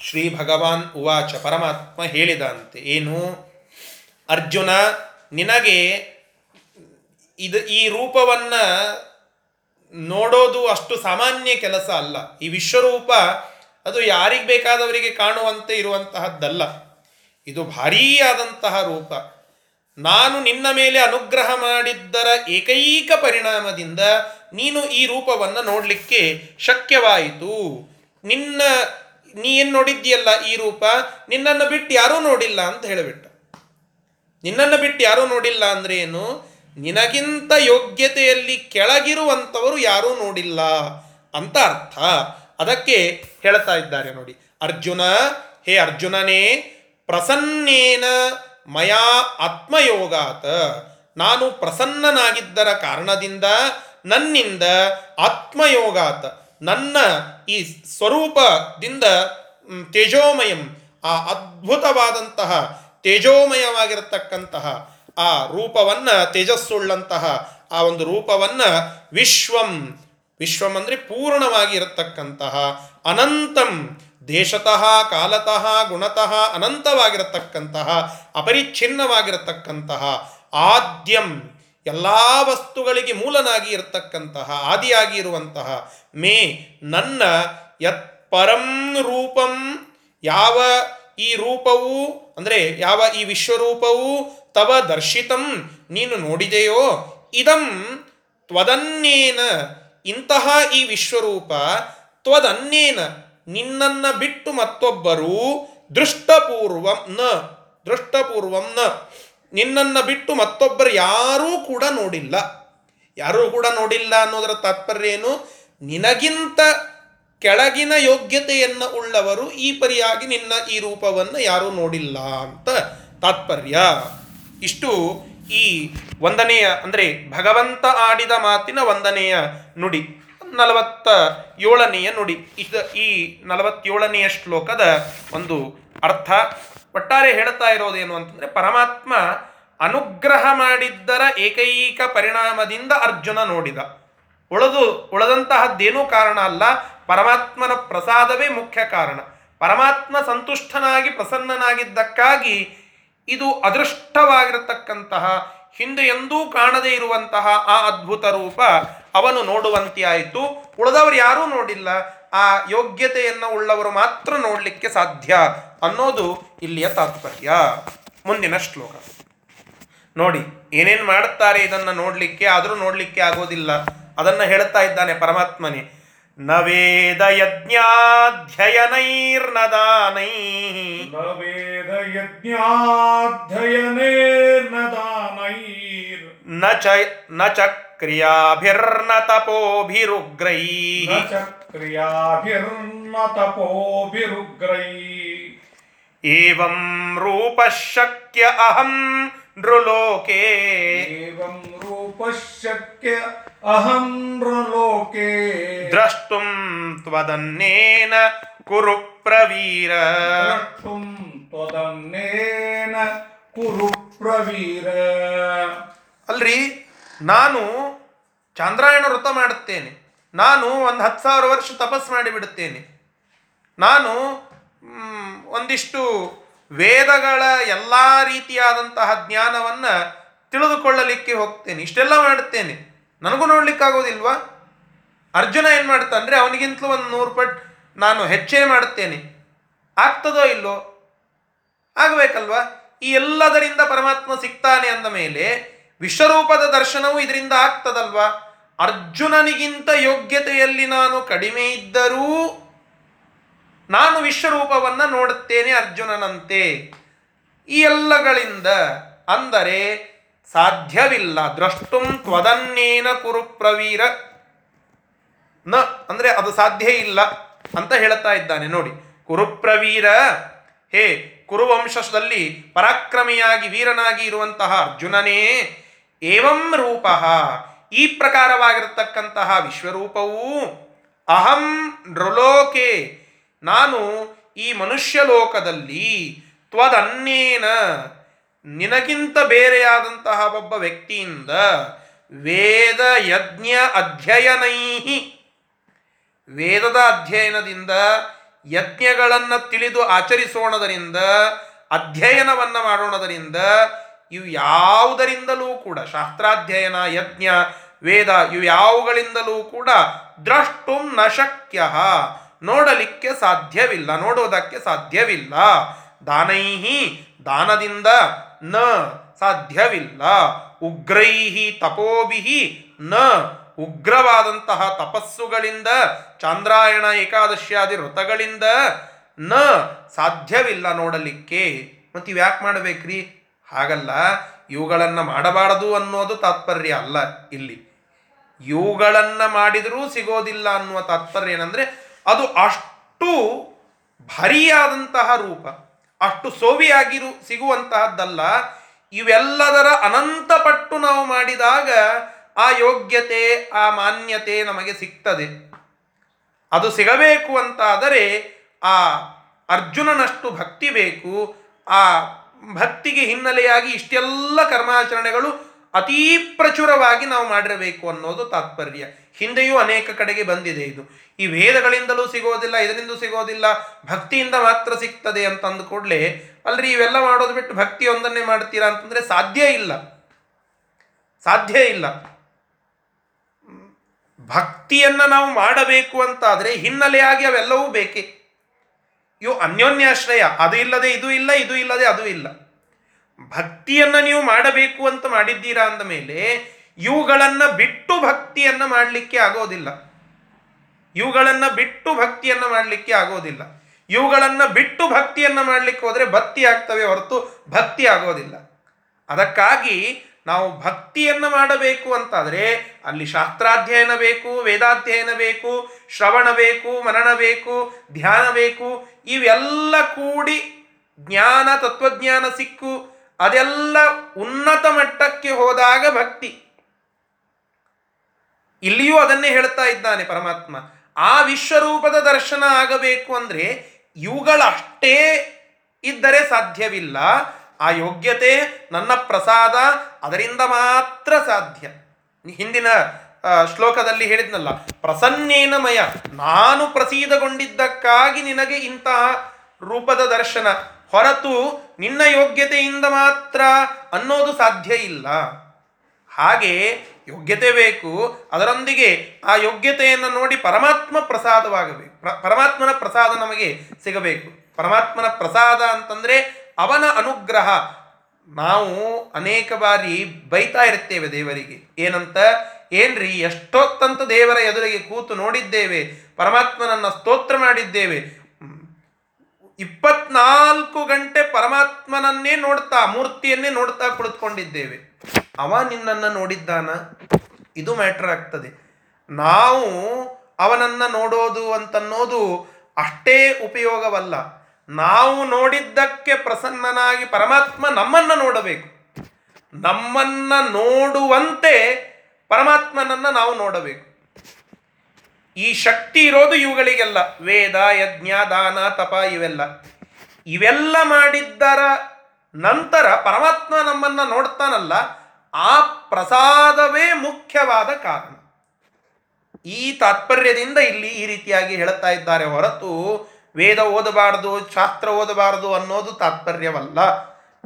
ಶ್ರೀ ಭಗವಾನ್ ಉವಾಚ ಪರಮಾತ್ಮ ಹೇಳಿದಂತೆ ಏನು? ಅರ್ಜುನ, ನಿನಗೆ ಇದು ಈ ರೂಪವನ್ನು ನೋಡೋದು ಅಷ್ಟು ಸಾಮಾನ್ಯ ಕೆಲಸ ಅಲ್ಲ. ಈ ವಿಶ್ವರೂಪ ಅದು ಯಾರಿಗೆ ಬೇಕಾದವರಿಗೆ ಕಾಣುವಂತೆ ಇರುವಂತಹದ್ದಲ್ಲ. ಇದು ಭಾರೀ ಆದಂತಹ ರೂಪ. ನಾನು ನಿನ್ನ ಮೇಲೆ ಅನುಗ್ರಹ ಮಾಡಿದ್ದರ ಏಕೈಕ ಪರಿಣಾಮದಿಂದ ನೀನು ಈ ರೂಪವನ್ನು ನೋಡಲಿಕ್ಕೆ ಶಕ್ಯವಾಯಿತು. ನಿನ್ನ ನೀ ಏನು ನೋಡಿದ್ಯಲ್ಲ ಈ ರೂಪ? ನಿನ್ನನ್ನು ಬಿಟ್ಟು ಯಾರೂ ನೋಡಿಲ್ಲ ಅಂತ ಹೇಳಿಬಿಟ್ಟ. ನಿನ್ನನ್ನು ಬಿಟ್ಟು ಯಾರೂ ನೋಡಿಲ್ಲ ಅಂದ್ರೆ ಏನು? ನಿನಗಿಂತ ಯೋಗ್ಯತೆಯಲ್ಲಿ ಕೆಳಗಿರುವಂಥವರು ಯಾರೂ ನೋಡಿಲ್ಲ ಅಂತ ಅರ್ಥ. ಅದಕ್ಕೆ ಹೇಳ್ತಾ ಇದ್ದಾರೆ ನೋಡಿ. ಅರ್ಜುನ, ಹೇ ಅರ್ಜುನನೇ, ಪ್ರಸನ್ನೇನ ಮಯಾ ಆತ್ಮಯೋಗಾತ. ನಾನು ಪ್ರಸನ್ನನಾಗಿದ್ದರ ಕಾರಣದಿಂದ ನನ್ನಿಂದ ಆತ್ಮಯೋಗಾತ. ನನ್ನ ಈ ಸ್ವರೂಪದಿಂದ ತೇಜೋಮಯಂ, ಆ ಅದ್ಭುತವಾದಂತಹ ತೇಜೋಮಯವಾಗಿರತಕ್ಕಂತಹ ಆ ರೂಪವನ್ನು, ತೇಜಸ್ಸುಳ್ಳಂತಹ ಆ ಒಂದು ರೂಪವನ್ನು ವಿಶ್ವಂ ವಿಶ್ವಂ ಅಂದರೆ ಪೂರ್ಣವಾಗಿ ಇರತಕ್ಕಂತಹ ಅನಂತಂ, ದೇಶತಃ, ಕಾಲತಃ, ಗುಣತಃ, ಅನಂತವಾಗಿರತಕ್ಕಂತಹ, ಅಪರಿಚ್ಛಿನ್ನವಾಗಿರತಕ್ಕಂತಹ, ಆದ್ಯಂ. ಎಲ್ಲ ವಸ್ತುಗಳಿಗೆ ಮೂಲನಾಗಿ ಇರತಕ್ಕಂತಹ, ಆದಿಯಾಗಿ ಇರುವಂತಹ ಮೇ ನನ್ನ ಯತ್ ಪರಂ ರೂಪಂ, ಯಾವ ಈ ರೂಪವು, ಅಂದರೆ ಯಾವ ಈ ವಿಶ್ವರೂಪವು ತವ ದರ್ಶಿತಂ, ನೀನು ನೋಡಿದೆಯೋ, ಇದಂ ತ್ವದನ್ನೇನ ಇಂತಹ ಈ ವಿಶ್ವರೂಪ, ತ್ವದನ್ನೇನ ನಿನ್ನನ್ನು ಬಿಟ್ಟು ಮತ್ತೊಬ್ಬರು ದೃಷ್ಟಪೂರ್ವಂ ನ ದೃಷ್ಟಪೂರ್ವಂ ನ. ನಿನ್ನನ್ನು ಬಿಟ್ಟು ಮತ್ತೊಬ್ಬರು ಯಾರೂ ಕೂಡ ನೋಡಿಲ್ಲ. ಯಾರೂ ಕೂಡ ನೋಡಿಲ್ಲ ಅನ್ನೋದರ ತಾತ್ಪರ್ಯ ಏನು? ನಿನಗಿಂತ ಕೆಳಗಿನ ಯೋಗ್ಯತೆಯನ್ನು ಉಳ್ಳವರು ಈ ಪರಿಯಾಗಿ ನಿನ್ನ ಈ ರೂಪವನ್ನು ಯಾರೂ ನೋಡಿಲ್ಲ ಅಂತ ತಾತ್ಪರ್ಯ. ಇಷ್ಟು ಈ ಒಂದನೆಯ, ಅಂದರೆ ಭಗವಂತ ಆಡಿದ ಮಾತಿನ ಒಂದನೆಯ ನುಡಿ, ನಲವತ್ತ ಏಳನೆಯ ನುಡಿ. ಇದು ಈ ನಲವತ್ತೇಳನೆಯ ಶ್ಲೋಕದ ಒಂದು ಅರ್ಥ. ಒಟ್ಟಾರೆ ಹೇಳ್ತಾ ಇರೋದೇನು ಅಂತಂದ್ರೆ ಪರಮಾತ್ಮ ಅನುಗ್ರಹ ಮಾಡಿದ್ದರ ಏಕೈಕ ಪರಿಣಾಮದಿಂದ ಅರ್ಜುನ ನೋಡಿದ. ಉಳದು, ಉಳದಂತಹದ್ದೇನೂ ಕಾರಣ ಅಲ್ಲ, ಪರಮಾತ್ಮನ ಪ್ರಸಾದವೇ ಮುಖ್ಯ ಕಾರಣ. ಪರಮಾತ್ಮ ಸಂತುಷ್ಟನಾಗಿ ಪ್ರಸನ್ನನಾಗಿದ್ದಕ್ಕಾಗಿ ಇದು ಅದೃಷ್ಟವಾಗಿರತಕ್ಕಂತಹ, ಹಿಂದೆ ಎಂದೂ ಕಾಣದೇ ಇರುವಂತಹ ಆ ಅದ್ಭುತ ರೂಪ ಅವನು ನೋಡುವಂತೆ ಆಯಿತು ಉಳಿದವರು ಯಾರೂ ನೋಡಿಲ್ಲ, ಆ ಯೋಗ್ಯತೆಯನ್ನು ಉಳ್ಳವರು ಮಾತ್ರ ನೋಡಲಿಕ್ಕೆ ಸಾಧ್ಯ. ಅನ್ನೋದು ಇಲ್ಲಿಯ ತಾತ್ಪರ್ಯ. ಮುಂದಿನ ಶ್ಲೋಕ. ನೋಡಿ ಏನೇನು ಮಾಡುತ್ತಾರೆ ಇದನ್ನು ನೋಡಲಿಕ್ಕೆ? ಆದರೂ ನೋಡಲಿಕ್ಕೆ ಆಗೋದಿಲ್ಲ. ಅದನ್ನು ಹೇಳ್ತಾ ಇದ್ದಾನೆ ಪರಮಾತ್ಮನೇ. ನ ವೇದಯಜ್ಞಾಧ್ಯಯನೈರ್ನ ನ ನ ಚ ನ ಚಕ್ರಿಯಾಭಿರ್ನ ತಪೋಭಿರುಗ್ರೈ ಚಕ್ರಿಯಾಭಿರ್ನ ತಪೋಭಿರುಗ್ರೈ क्रियाभिर्न तपोभिरुग्रैः ಏವಂ ರೂಪ ಶಕ್ಯ ಅಹಂ ನೃಲೋಕೆ एवं रूपशक्य अहं नृलोके ದ್ರಷ್ಟುಂ ತ್ವದನ್ನೇನ ಕುರು ಪ್ರವೀರ द्रष्टुं त्वदन्नेन कुरु प्रवीर ಅಲ್ರಿ ನಾನು ಚಾಂದ್ರಾಯಣ ವ್ರತ ಮಾಡುತ್ತೇನೆ ನಾನು ಒಂದು ಹತ್ತು ಸಾವಿರ ವರ್ಷ ತಪಸ್ ಮಾಡಿಬಿಡುತ್ತೇನೆ ನಾನು ಮ್, ಒಂದಿಷ್ಟು ವೇದಗಳ ಎಲ್ಲ ರೀತಿಯಾದಂತಹ ಜ್ಞಾನವನ್ನು ತಿಳಿದುಕೊಳ್ಳಲಿಕ್ಕೆ ಹೋಗ್ತೇನೆ. ಇಷ್ಟೆಲ್ಲ ಮಾಡುತ್ತೇನೆ. ನನಗೂ ನೋಡ್ಲಿಕ್ಕಾಗೋದಿಲ್ವಾ? ಅರ್ಜುನ ಏನು ಮಾಡ್ತಾನೆ ಅವನಿಗಿಂತಲೂ ಒಂದು ನೂರು ಪಟ್ಟು ನಾನು ಹೆಚ್ಚೇ ಮಾಡುತ್ತೇನೆ. ಆಗ್ತದೋ ಇಲ್ಲೋ? ಆಗಬೇಕಲ್ವಾ? ಈ ಎಲ್ಲದರಿಂದ ಪರಮಾತ್ಮ ಸಿಗ್ತಾನೆ ಅಂದ ಮೇಲೆ ವಿಶ್ವರೂಪದ ದರ್ಶನವೂ ಇದರಿಂದ ಆಗ್ತದಲ್ವಾ? ಅರ್ಜುನನಿಗಿಂತ ಯೋಗ್ಯತೆಯಲ್ಲಿ ನಾನು ಕಡಿಮೆ ಇದ್ದರೂ ನಾನು ವಿಶ್ವರೂಪವನ್ನು ನೋಡುತ್ತೇನೆ ಅರ್ಜುನನಂತೆ. ಈ ಎಲ್ಲಗಳಿಂದ ಅಂದರೆ ಸಾಧ್ಯವಿಲ್ಲ. ದ್ರಷ್ಟುಂ ತ್ವದನ್ನೇನ ಕುರು ಪ್ರವೀರ ನ ಅಂದರೆ ಅದು ಸಾಧ್ಯ ಇಲ್ಲ ಅಂತ ಹೇಳ್ತಾ ಇದ್ದಾನೆ. ನೋಡಿ, ಕುರುಪ್ರವೀರ, ಹೇ, ಕುರುವಂಶದಲ್ಲಿ ಪರಾಕ್ರಮಿಯಾಗಿ ವೀರನಾಗಿ ಇರುವಂತಹ ಅರ್ಜುನನೇ, ಏವಂ ರೂಪ. ಈ ಪ್ರಕಾರವಾಗಿರತಕ್ಕಂತಹ ವಿಶ್ವರೂಪವು ಅಹಂ ನೃಲೋಕೆ ನಾನು ಈ ಮನುಷ್ಯ ಲೋಕದಲ್ಲಿ ತ್ವದನ್ನೇನ ನಿನಗಿಂತ ಬೇರೆಯಾದಂತಹ ಒಬ್ಬ ವ್ಯಕ್ತಿಯಿಂದ ವೇದ ಯಜ್ಞ ಅಧ್ಯಯನೈಹಿ. ವೇದದ ಅಧ್ಯಯನದಿಂದ ಯಜ್ಞಗಳನ್ನು ತಿಳಿದು ಆಚರಿಸೋಣದರಿಂದ, ಅಧ್ಯಯನವನ್ನು ಮಾಡೋಣದರಿಂದ ಇವು ಯಾವುದರಿಂದಲೂ ಕೂಡ ಶಾಸ್ತ್ರಾಧ್ಯಯನ, ಯಜ್ಞ, ವೇದ ಇವು ಯಾವುಗಳಿಂದಲೂ ಕೂಡ ದ್ರಷ್ಟುಂ ನ ಶಕ್ಯ ನೋಡಲಿಕ್ಕೆ ಸಾಧ್ಯವಿಲ್ಲ, ನೋಡೋದಕ್ಕೆ ಸಾಧ್ಯವಿಲ್ಲ. ದಾನೈಹಿ, ದಾನದಿಂದ ನ ಸಾಧ್ಯವಿಲ್ಲ. ಉಗ್ರೈಹಿ, ತಪೋಭಿಹಿ, ನ ಉಗ್ರವಾದಂತಹ ತಪಸ್ಸುಗಳಿಂದ, ಚಾಂದ್ರಾಯಣ ಏಕಾದಶಿಯಾದಿ ವ್ರತಗಳಿಂದ ನ ಸಾಧ್ಯವಿಲ್ಲ ನೋಡಲಿಕ್ಕೆ. ಮತ್ತು ಇವ್ಯಾಕೆ ಮಾಡಬೇಕ್ರಿ? ಹಾಗಲ್ಲ, ಇವುಗಳನ್ನು ಮಾಡಬಾರದು ಅನ್ನೋದು ತಾತ್ಪರ್ಯ ಅಲ್ಲ ಇಲ್ಲಿ. ಇವುಗಳನ್ನು ಮಾಡಿದರೂ ಸಿಗೋದಿಲ್ಲ ಅನ್ನುವ ತಾತ್ಪರ್ಯ ಏನಂದ್ರೆ ಅದು ಅಷ್ಟು ಭಾರಿಯಾದಂತಹ ರೂಪ, ಅಷ್ಟು ಸೋವಿಯಾಗಿರು, ಸಿಗುವಂತಹದ್ದಲ್ಲ. ಇವೆಲ್ಲದರ ಅನಂತ ಪಟ್ಟು ನಾವು ಮಾಡಿದಾಗ ಆ ಯೋಗ್ಯತೆ, ಆ ಮಾನ್ಯತೆ ನಮಗೆ ಸಿಗ್ತದೆ. ಅದು ಸಿಗಬೇಕು ಅಂತಾದರೆ ಆ ಅರ್ಜುನನಷ್ಟು ಭಕ್ತಿ ಬೇಕು. ಆ ಭಕ್ತಿಗೆ ಹಿನ್ನೆಲೆಯಾಗಿ ಇಷ್ಟೆಲ್ಲ ಕರ್ಮಾಚರಣೆಗಳು ಅತೀ ಪ್ರಚುರವಾಗಿ ನಾವು ಮಾಡಿರಬೇಕು ಅನ್ನೋದು ತಾತ್ಪರ್ಯ. ಹಿಂದೆಯೂ ಅನೇಕ ಕಡೆಗೆ ಬಂದಿದೆ ಇದು. ಈ ವೇದಗಳಿಂದಲೂ ಸಿಗೋದಿಲ್ಲ, ಇದರಿಂದ ಸಿಗೋದಿಲ್ಲ, ಭಕ್ತಿಯಿಂದ ಮಾತ್ರ ಸಿಗ್ತದೆ ಅಂತ ಕೂಡಲೇ ಅಲ್ರಿ ಇವೆಲ್ಲ ಮಾಡೋದು ಬಿಟ್ಟು ಭಕ್ತಿ ಒಂದನ್ನೇ ಮಾಡ್ತೀರಾ ಅಂತಂದ್ರೆ ಸಾಧ್ಯ ಇಲ್ಲ. ಸಾಧ್ಯ ಇಲ್ಲ. ಭಕ್ತಿಯನ್ನ ನಾವು ಮಾಡಬೇಕು ಅಂತಾದ್ರೆ ಹಿನ್ನೆಲೆಯಾಗಿ ಅವೆಲ್ಲವೂ ಬೇಕೇ. ಇವು ಅನ್ಯೋನ್ಯಾಶ್ರಯ, ಅದು ಇಲ್ಲದೆ ಇದು ಇಲ್ಲ, ಇದು ಇಲ್ಲದೆ ಅದು ಇಲ್ಲ. ಭಕ್ತಿಯನ್ನ ನೀವು ಮಾಡಬೇಕು ಅಂತ ಮಾಡಿದ್ದೀರಾ ಅಂದ ಮೇಲೆ ಇವುಗಳನ್ನು ಬಿಟ್ಟು ಭಕ್ತಿಯನ್ನ ಮಾಡಲಿಕ್ಕೆ ಆಗೋದಿಲ್ಲ. ಇವುಗಳನ್ನು ಬಿಟ್ಟು ಭಕ್ತಿಯನ್ನ ಮಾಡಲಿಕ್ಕೆ ಆಗೋದಿಲ್ಲ. ಇವುಗಳನ್ನು ಬಿಟ್ಟು ಭಕ್ತಿಯನ್ನ ಮಾಡಲಿಕ್ಕೆ ಹೋದ್ರೆ ಭಕ್ತಿ ಆಗ್ತವೆ ಹೊರತು ಭಕ್ತಿ ಆಗೋದಿಲ್ಲ. ಅದಕ್ಕಾಗಿ ನಾವು ಭಕ್ತಿಯನ್ನ ಮಾಡಬೇಕು ಅಂತಾದರೆ ಅಲ್ಲಿ ಶಾಸ್ತ್ರಾಧ್ಯಯನ ಬೇಕು, ವೇದಾಧ್ಯಯನ ಬೇಕು, ಶ್ರವಣ ಬೇಕು, ಮನನ ಬೇಕು, ಧ್ಯಾನ ಬೇಕು, ಇವೆಲ್ಲ ಕೂಡಿ ಜ್ಞಾನ, ತತ್ವಜ್ಞಾನ ಸಿಕ್ಕು ಅದೆಲ್ಲ ಉನ್ನತ ಮಟ್ಟಕ್ಕೆ ಹೋದಾಗ ಭಕ್ತಿ. ಇಲ್ಲಿಯೂ ಅದನ್ನೇ ಹೇಳ್ತಾ ಇದ್ದಾನೆ ಪರಮಾತ್ಮ. ಆ ವಿಶ್ವರೂಪದ ದರ್ಶನ ಆಗಬೇಕು ಅಂದ್ರೆ ಇವುಗಳಷ್ಟೇ ಇದ್ದರೆ ಸಾಧ್ಯವಿಲ್ಲ. ಆ ಯೋಗ್ಯತೆ, ನನ್ನ ಪ್ರಸಾದ, ಅದರಿಂದ ಮಾತ್ರ ಸಾಧ್ಯ. ಹಿಂದಿನ ಶ್ಲೋಕದಲ್ಲಿ ಹೇಳಿದ್ನಲ್ಲ, ಪ್ರಸನ್ನೇನ ಮಯ, ನಾನು ಪ್ರಸೀದಗೊಂಡಿದ್ದಕ್ಕಾಗಿ ನಿನಗೆ ಇಂತಹ ರೂಪದ ದರ್ಶನ. ಹೊರತು ನಿನ್ನ ಯೋಗ್ಯತೆಯಿಂದ ಮಾತ್ರ ಅನ್ನೋದು ಸಾಧ್ಯ ಇಲ್ಲ. ಹಾಗೆ ಯೋಗ್ಯತೆ ಬೇಕು, ಅದರೊಂದಿಗೆ ಆ ಯೋಗ್ಯತೆಯನ್ನು ನೋಡಿ ಪರಮಾತ್ಮ ಪ್ರಸಾದವಾಗಬೇಕು. ಪರಮಾತ್ಮನ ಪ್ರಸಾದ ನಮಗೆ ಸಿಗಬೇಕು. ಪರಮಾತ್ಮನ ಪ್ರಸಾದ ಅಂತಂದರೆ ಅವನ ಅನುಗ್ರಹ. ನಾವು ಅನೇಕ ಬಾರಿ ಬೈತಾ ಇರ್ತೇವೆ ದೇವರಿಗೆ. ಏನಂತ? ಏನ್ರಿ, ಎಷ್ಟೊತ್ತಂತ ದೇವರ ಎದುರಿಗೆ ಕೂತು ನೋಡಿದ್ದೇವೆ, ಪರಮಾತ್ಮನನ್ನ ಸ್ತೋತ್ರ ಮಾಡಿದ್ದೇವೆ. ಇಪ್ಪತ್ನಾಲ್ಕು ಗಂಟೆ ಪರಮಾತ್ಮನನ್ನೇ ನೋಡ್ತಾ, ಮೂರ್ತಿಯನ್ನೇ ನೋಡ್ತಾ ಕುಳಿತುಕೊಂಡಿದ್ದೇವೆ. ಅವ ನಿನ್ನನ್ನು ನೋಡಿದ್ದಾನ? ಇದು ಮ್ಯಾಟ್ರ್ ಆಗ್ತದೆ. ನಾವು ಅವನನ್ನ ನೋಡೋದು ಅಂತನ್ನೋದು ಅಷ್ಟೇ ಉಪಯೋಗವಲ್ಲ. ನಾವು ನೋಡಿದ್ದಕ್ಕೆ ಪ್ರಸನ್ನನಾಗಿ ಪರಮಾತ್ಮ ನಮ್ಮನ್ನ ನೋಡಬೇಕು. ನಮ್ಮನ್ನ ನೋಡುವಂತೆ ಪರಮಾತ್ಮನನ್ನ ನಾವು ನೋಡಬೇಕು. ಈ ಶಕ್ತಿ ಇರೋದು ಇವುಗಳಿಗೆಲ್ಲ. ವೇದ, ಯಜ್ಞ, ದಾನ, ತಪ ಇವೆಲ್ಲ. ಇವೆಲ್ಲ ಮಾಡಿದ್ದರ ನಂತರ ಪರಮಾತ್ಮ ನಮ್ಮನ್ನ ನೋಡ್ತಾನಲ್ಲ, ಆ ಪ್ರಸಾದವೇ ಮುಖ್ಯವಾದ ಕಾರಣ. ಈ ತಾತ್ಪರ್ಯದಿಂದ ಇಲ್ಲಿ ಈ ರೀತಿಯಾಗಿ ಹೇಳುತ್ತಾ ಇದ್ದಾರೆ ಹೊರತು ವೇದ ಓದಬಾರದು, ಶಾಸ್ತ್ರ ಓದಬಾರದು ಅನ್ನೋದು ತಾತ್ಪರ್ಯವಲ್ಲ.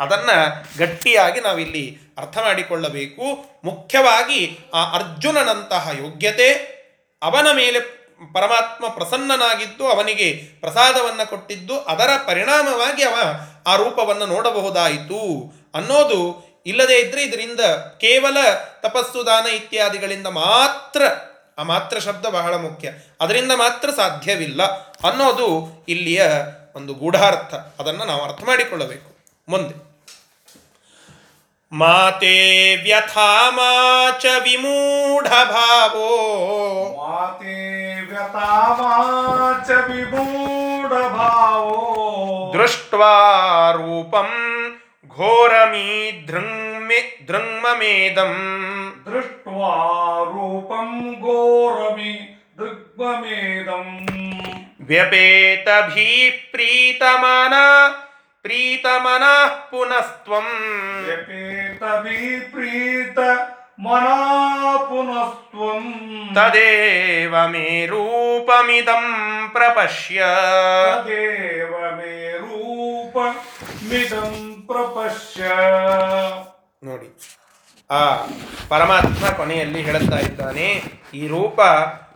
ಅದನ್ನ ಗಟ್ಟಿಯಾಗಿ ನಾವಿಲ್ಲಿ ಅರ್ಥ ಮಾಡಿಕೊಳ್ಳಬೇಕು. ಮುಖ್ಯವಾಗಿ ಆ ಅರ್ಜುನನಂತಹ ಯೋಗ್ಯತೆ ಅವನ ಮೇಲೆ ಪರಮಾತ್ಮ ಪ್ರಸನ್ನನಾಗಿದ್ದು, ಅವನಿಗೆ ಪ್ರಸಾದವನ್ನು ಕೊಟ್ಟಿದ್ದು, ಅದರ ಪರಿಣಾಮವಾಗಿ ಅವ ಆ ರೂಪವನ್ನು ನೋಡಬಹುದಾಯಿತು ಅನ್ನೋದು ಇಲ್ಲದೇ ಇದ್ದರೆ ಇದರಿಂದ ಕೇವಲ ತಪಸ್ಸು, ದಾನ ಇತ್ಯಾದಿಗಳಿಂದ ಮಾತ್ರ ಆ ಮಾತ್ರ ಶಬ್ದ ಬಹಳ ಮುಖ್ಯ. ಅದರಿಂದ ಮಾತ್ರ ಸಾಧ್ಯವಿಲ್ಲ ಅನ್ನೋದು ಇಲ್ಲಿಯ ಒಂದು ಗೂಢಾರ್ಥ. ಅದನ್ನು ನಾವು ಅರ್ಥ ಮಾಡಿಕೊಳ್ಳಬೇಕು. ಮುಂದೆ. ಮಾತೆ ವ್ಯಥಾ ಮಾಚ ವಿಮೂಢ ಭಾವೋ ಮಾತೆ ವ್ಯತಾವಾಚ ವಿಮೂಢಭಾವೋ ದೃಷ್ಟ್ವಾ ರೂಪಂ ಘೋರಮೀ ಧೃಂಮೆ ಧೃಂಮಮೇದಂ ದೃಷ್ಟ್ವಾ ರೂಪಂ ಘೋರಮಿ ದೃಗ್ಭಮೇದಂ ವ್ಯಪೇತಭೀ ಪ್ರೀತಮನ ಪ್ರೀತಮನಃ ಪುನಸ್ತ್ವಂ. ಪ್ರೀತ ಮನಾ ಪುನಸ್ತ್ವಂ. ತದೇವ ಮೇ ರೂಪಮಿದಂ ಪ್ರಪಶ್ಯ. ತದೇವ ಮೇ ರೂಪ ಮಿದಂ ಪ್ರಪಶ್ಯ. ನೋಡಿ ಆ ಪರಮಾತ್ಮ ಕೊನೆಯಲ್ಲಿ ಹೇಳುತ್ತಾ ಇದ್ದಾನೆ ಈ ರೂಪ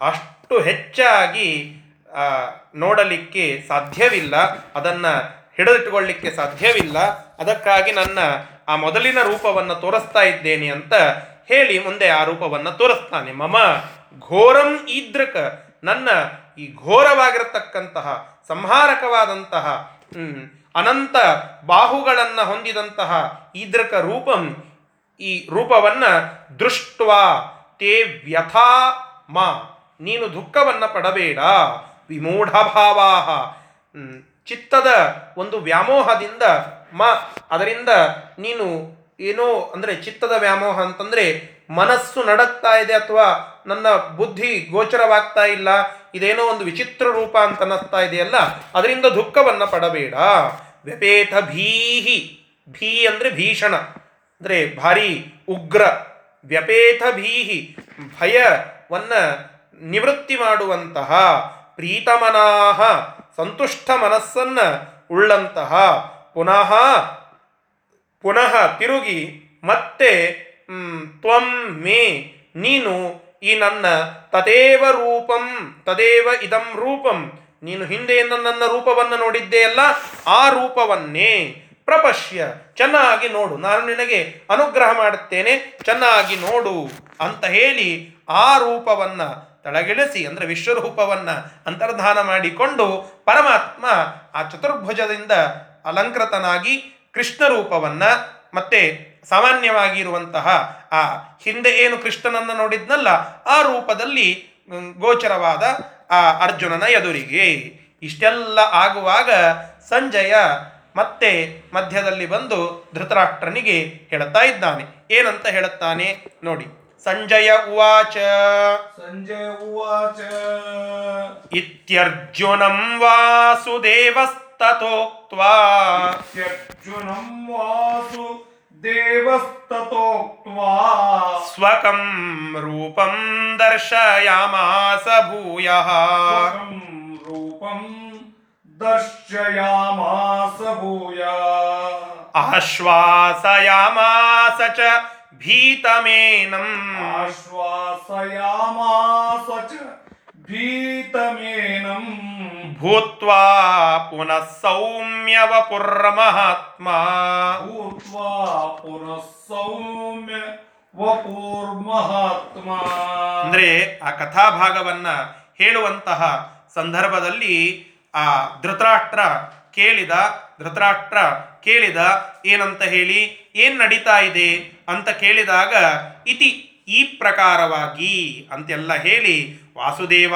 ಅಷ್ಟು ಹೆಚ್ಚಾಗಿ ನೋಡಲಿಕ್ಕೆ ಸಾಧ್ಯವಿಲ್ಲ. ಅದನ್ನು ಹಿಡಿದಿಟ್ಟುಕೊಳ್ಳಿಕ್ಕೆ ಸಾಧ್ಯವಿಲ್ಲ. ಅದಕ್ಕಾಗಿ ನನ್ನ ಆ ಮೊದಲಿನ ರೂಪವನ್ನು ತೋರಿಸ್ತಾ ಇದ್ದೇನೆ ಅಂತ ಹೇಳಿ ಮುಂದೆ ಆ ರೂಪವನ್ನು ತೋರಿಸ್ತಾನೆ. ಮಮ ಘೋರಂ ಈದೃಕ ನನ್ನ ಈ ಘೋರವಾಗಿರತಕ್ಕಂತಹ ಸಂಹಾರಕವಾದಂತಹ ಅನಂತ ಬಾಹುಗಳನ್ನು ಹೊಂದಿದಂತಹ ಈದೃಕ ರೂಪಂ ಈ ರೂಪವನ್ನ ದೃಷ್ಟ್ವಾ ತೇ ವ್ಯಥಾ ಮಾ. ನೀನು ದುಃಖವನ್ನು ಪಡಬೇಡ. ವಿಮೂಢ ಭಾವಾಹ ಹ್ಮ್, ಚಿತ್ತದ ಒಂದು ವ್ಯಾಮೋಹದಿಂದ ಮ, ಅದರಿಂದ ನೀನು ಏನೋ ಅಂದರೆ ಚಿತ್ತದ ವ್ಯಾಮೋಹ ಅಂತಂದರೆ ಮನಸ್ಸು ನಡಕ್ತಾ ಇದೆ ಅಥವಾ ನನ್ನ ಬುದ್ಧಿ ಗೋಚರವಾಗ್ತಾ ಇಲ್ಲ, ಇದೇನೋ ಒಂದು ವಿಚಿತ್ರ ರೂಪ ಅಂತ ಅನ್ನಿಸ್ತಾ ಇದೆಯಲ್ಲ, ಅದರಿಂದ ದುಃಖವನ್ನು ಪಡಬೇಡ. ವ್ಯಪೇತ ಭೀಹಿ, ಭೀ ಅಂದರೆ ಭೀಷಣ, ಅಂದರೆ ಭಾರಿ ಉಗ್ರ. ವ್ಯಪೇತ ಭೀಹಿ, ಭಯವನ್ನು ನಿವೃತ್ತಿ ಮಾಡುವಂತಹ ಪ್ರೀತಮನಾಹ. ಸಂತುಷ್ಟ ಮನಸ್ಸನ್ನು ಉಳ್ಳಂತಹ ಪುನಃ ಪುನಃ ತಿರುಗಿ ಮತ್ತೆ ತ್ವಂ ಮೇ, ನೀನು ಈ ನನ್ನ ತದೇವ ರೂಪಂ, ತದೇವ ಇದಂ ರೂಪಂ. ನೀನು ಹಿಂದೆ ನನ್ನ ರೂಪವನ್ನು ನೋಡಿದ್ದೆಯಲ್ಲ ಆ ರೂಪವನ್ನೇ ಪ್ರಪಶ್ಯ, ಚೆನ್ನಾಗಿ ನೋಡು. ನಾನು ನಿನಗೆ ಅನುಗ್ರಹ ಮಾಡುತ್ತೇನೆ, ಚೆನ್ನಾಗಿ ನೋಡು ಅಂತ ಹೇಳಿ ಆ ರೂಪವನ್ನ ತಳಗಿಳಿಸಿ ಅಂದರೆ ವಿಶ್ವರೂಪವನ್ನು ಅಂತರ್ಧಾನ ಮಾಡಿಕೊಂಡು ಪರಮಾತ್ಮ ಆ ಚತುರ್ಭುಜದಿಂದ ಅಲಂಕೃತನಾಗಿ ಕೃಷ್ಣ ರೂಪವನ್ನು ಮತ್ತೆ ಸಾಮಾನ್ಯವಾಗಿ ಇರುವಂತಹ ಆ ಹಿಂದೆ ಏನು ಕೃಷ್ಣನನ್ನು ನೋಡಿದ್ನಲ್ಲ, ಆ ರೂಪದಲ್ಲಿ ಗೋಚರವಾದ ಆ ಅರ್ಜುನನ ಎದುರಿಗೆ. ಇಷ್ಟೆಲ್ಲ ಆಗುವಾಗ ಸಂಜಯ ಮತ್ತೆ ಮಧ್ಯದಲ್ಲಿ ಬಂದು ಧೃತರಾಷ್ಟ್ರನಿಗೆ ಹೇಳುತ್ತಾ ಇದ್ದಾನೆ. ಏನಂತ ಹೇಳುತ್ತಾನೆ ನೋಡಿ. ಸಂಜಯ ಉವಾಚ ಸಂಜಯ ಉವಾಚ ಇತ್ಯರ್ಜುನಂ ವಾಸುದೇವಸ್ತಥೋಕ್ತ್ವಾ ಇತ್ಯರ್ಜುನಂ ವಾಸು ದೇವಸ್ತತೋಕ್ತ್ವಾ ಸ್ವಕಂ ರೂಪಂ ದರ್ಶಯಾಮಾಸ ಭೂಯಃ ಸ್ವಕಂ ರೂಪಂ ದರ್ಶಯಾಮಾಸ ಭೂಯ ಆಶ್ವಾಸಯಾಮಾಸ ಭೀತಮೇನಂ. ಆಶ್ವಾಸಯಾಮಾಸ ಭೀತಮೇನಂ. ಭೂತ್ವಾ ಪುನಃ ಸೌಮ್ಯವಪುರ್ಮಹಾತ್ಮ ಭೂತ್ವಾ ಪುನಃ ಸೌಮ್ಯ ವಪುರ್ಮಹಾತ್ಮ ಅಂದ್ರೆ ಆ ಕಥಾಭಾಗವನ್ನ ಹೇಳುವಂತಹ ಸಂದರ್ಭದಲ್ಲಿ ಆ ಧೃತರಾಷ್ಟ್ರ ಕೇಳಿದ ಧೃತರಾಷ್ಟ್ರ ಕೇಳಿದ ಏನಂತ ಹೇಳಿ ಏನ್ ನಡೀತಾ ಇದೆ? ಅಂತ ಕೇಳಿದಾಗ, ಇತಿ ಈ ಪ್ರಕಾರವಾಗಿ ಅಂತೆಲ್ಲ ಹೇಳಿ, ವಾಸುದೇವ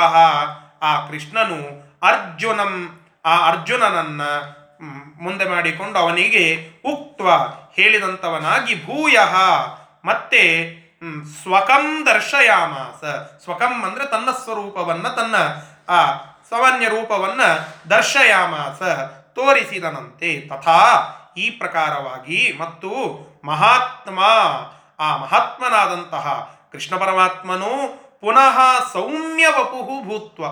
ಆ ಕೃಷ್ಣನು ಅರ್ಜುನಂ, ಆ ಅರ್ಜುನನನ್ನ ಮುಂದೆ ಮಾಡಿಕೊಂಡು ಅವನಿಗೆ ಉಕ್ತ್ವ ಹೇಳಿದಂಥವನಾಗಿ ಭೂಯ, ಮತ್ತೆ ಸ್ವಕಂ ದರ್ಶಯಾಮಾಸ. ಸ್ವಕಂ ಅಂದ್ರೆ ತನ್ನ ಸ್ವರೂಪವನ್ನ, ತನ್ನ, ಆ ಸಾಮಾನ್ಯ ರೂಪವನ್ನ ದರ್ಶಯಾಮಾಸ ತೋರಿಸಿದನಂತೆ. ತಥಾ ಈ ಪ್ರಕಾರವಾಗಿ ಮತ್ತು ಮಹಾತ್ಮ, ಆ ಮಹಾತ್ಮನಾದಂತಹ ಕೃಷ್ಣ ಪರಮಾತ್ಮನು ಪುನಃ ಸೌಮ್ಯ ವಪುಹು ಭೂತ್ವ.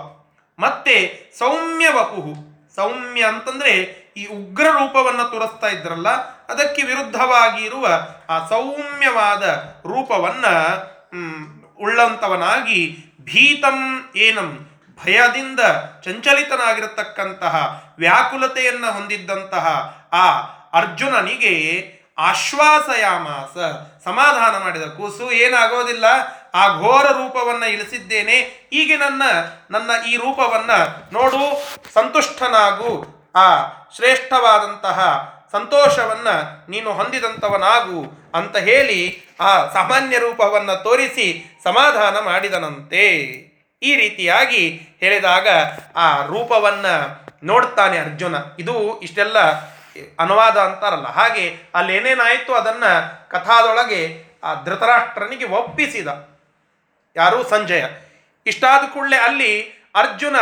ಮತ್ತೆ ಸೌಮ್ಯ ವಪುಹು. ಸೌಮ್ಯ ಅಂತಂದ್ರೆ ಈ ಉಗ್ರ ರೂಪವನ್ನು ತೋರಿಸ್ತಾ ಇದ್ರಲ್ಲ, ಅದಕ್ಕೆ ವಿರುದ್ಧವಾಗಿ ಇರುವ ಆ ಸೌಮ್ಯವಾದ ರೂಪವನ್ನ ಉಳ್ಳಂತವನಾಗಿ ಭೀತಂ ಏನಂ, ಭಯದಿಂದ ಚಂಚಲಿತನಾಗಿರತಕ್ಕಂತಹ ವ್ಯಾಕುಲತೆಯನ್ನು ಹೊಂದಿದ್ದಂತಹ ಆ ಅರ್ಜುನನಿಗೆ ಆಶ್ವಾಸಯಾಮಾಸ, ಸಮಾಧಾನ ಮಾಡಿದ ಕೂಸು, ಏನಾಗೋದಿಲ್ಲ, ಆ ಘೋರ ರೂಪವನ್ನ ಇಳಿಸಿದ್ದೇನೆ ಈಗ ನನ್ನ ನನ್ನ ಈ ರೂಪವನ್ನ ನೋಡು, ಸಂತುಷ್ಟನಾಗು, ಆ ಶ್ರೇಷ್ಠವಾದಂತಹ ಸಂತೋಷವನ್ನ ನೀನು ಹೊಂದಿದಂಥವನಾಗು ಅಂತ ಹೇಳಿ ಆ ಸಾಮಾನ್ಯ ರೂಪವನ್ನು ತೋರಿಸಿ ಸಮಾಧಾನ ಮಾಡಿದನಂತೆ. ಈ ರೀತಿಯಾಗಿ ಹೇಳಿದಾಗ ಆ ರೂಪವನ್ನು ನೋಡ್ತಾನೆ ಅರ್ಜುನ. ಇದು ಇಷ್ಟೆಲ್ಲ ಅನುವಾದ ಅಂತಾರಲ್ಲ. ಹಾಗೆ ಅಲ್ಲಿ ಏನೇನಾಯಿತು ಅದನ್ನ ಕಥಾದೊಳಗೆ ಆ ಧೃತರಾಷ್ಟ್ರನಿಗೆ ಒಪ್ಪಿಸಿದ. ಯಾರು? ಸಂಜಯ. ಇಷ್ಟಾದ ಕೂಡಲೇ ಅಲ್ಲಿ ಅರ್ಜುನ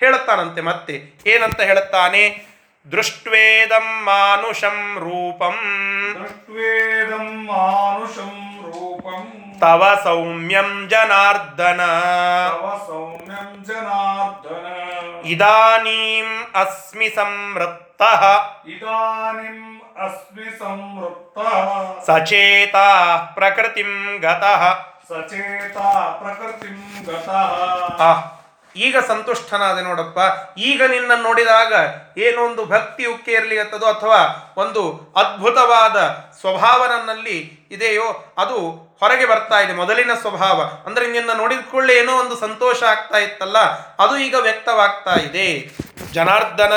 ಹೇಳುತ್ತಾನಂತೆ ಮತ್ತೆ. ಏನಂತ ಹೇಳುತ್ತಾನೆ? ದೃಷ್ಟ್ವೇದಂ ಮಾನುಷಂ ರೂಪಂ. ದೃಷ್ಟ್ವೇದಂ ಮಾನುಷಂ ರೂಪಂ. ತವ ಸೌಮ್ಯಂ ಜನಾರ್ದನ ಇದಾನೀಂ ಅಸ್ಮಿ ಸಂವೃತ್ತಃ ಇದಾನಿಂ ಅಸ್ಮಿ ಸಂವೃತ್ತ ಸಚೇತಾ ಪ್ರಕೃತಿಂ ಗತಃ ಸಚೇತ ಪ್ರಕೃತಿಂ ಈಗ ಸಂತುಷ್ಟನಾದೆ ನೋಡಪ್ಪ. ಈಗ ನಿನ್ನ ನೋಡಿದಾಗ ಏನೊಂದು ಭಕ್ತಿ ಉಕ್ಕೆ ಇರಲಿ ಅಥವಾ ಒಂದು ಅದ್ಭುತವಾದ ಸ್ವಭಾವ ನನ್ನಲ್ಲಿ ಇದೆಯೋ ಅದು ಹೊರಗೆ ಬರ್ತಾ ಇದೆ. ಮೊದಲಿನ ಸ್ವಭಾವ. ಅಂದ್ರೆ ನಿನ್ನ ನೋಡಿದ ಕೂಡಲೇ ಏನೋ ಒಂದು ಸಂತೋಷ ಆಗ್ತಾ ಇತ್ತಲ್ಲ, ಅದು ಈಗ ವ್ಯಕ್ತವಾಗ್ತಾ ಇದೆ. ಜನಾರ್ದನ,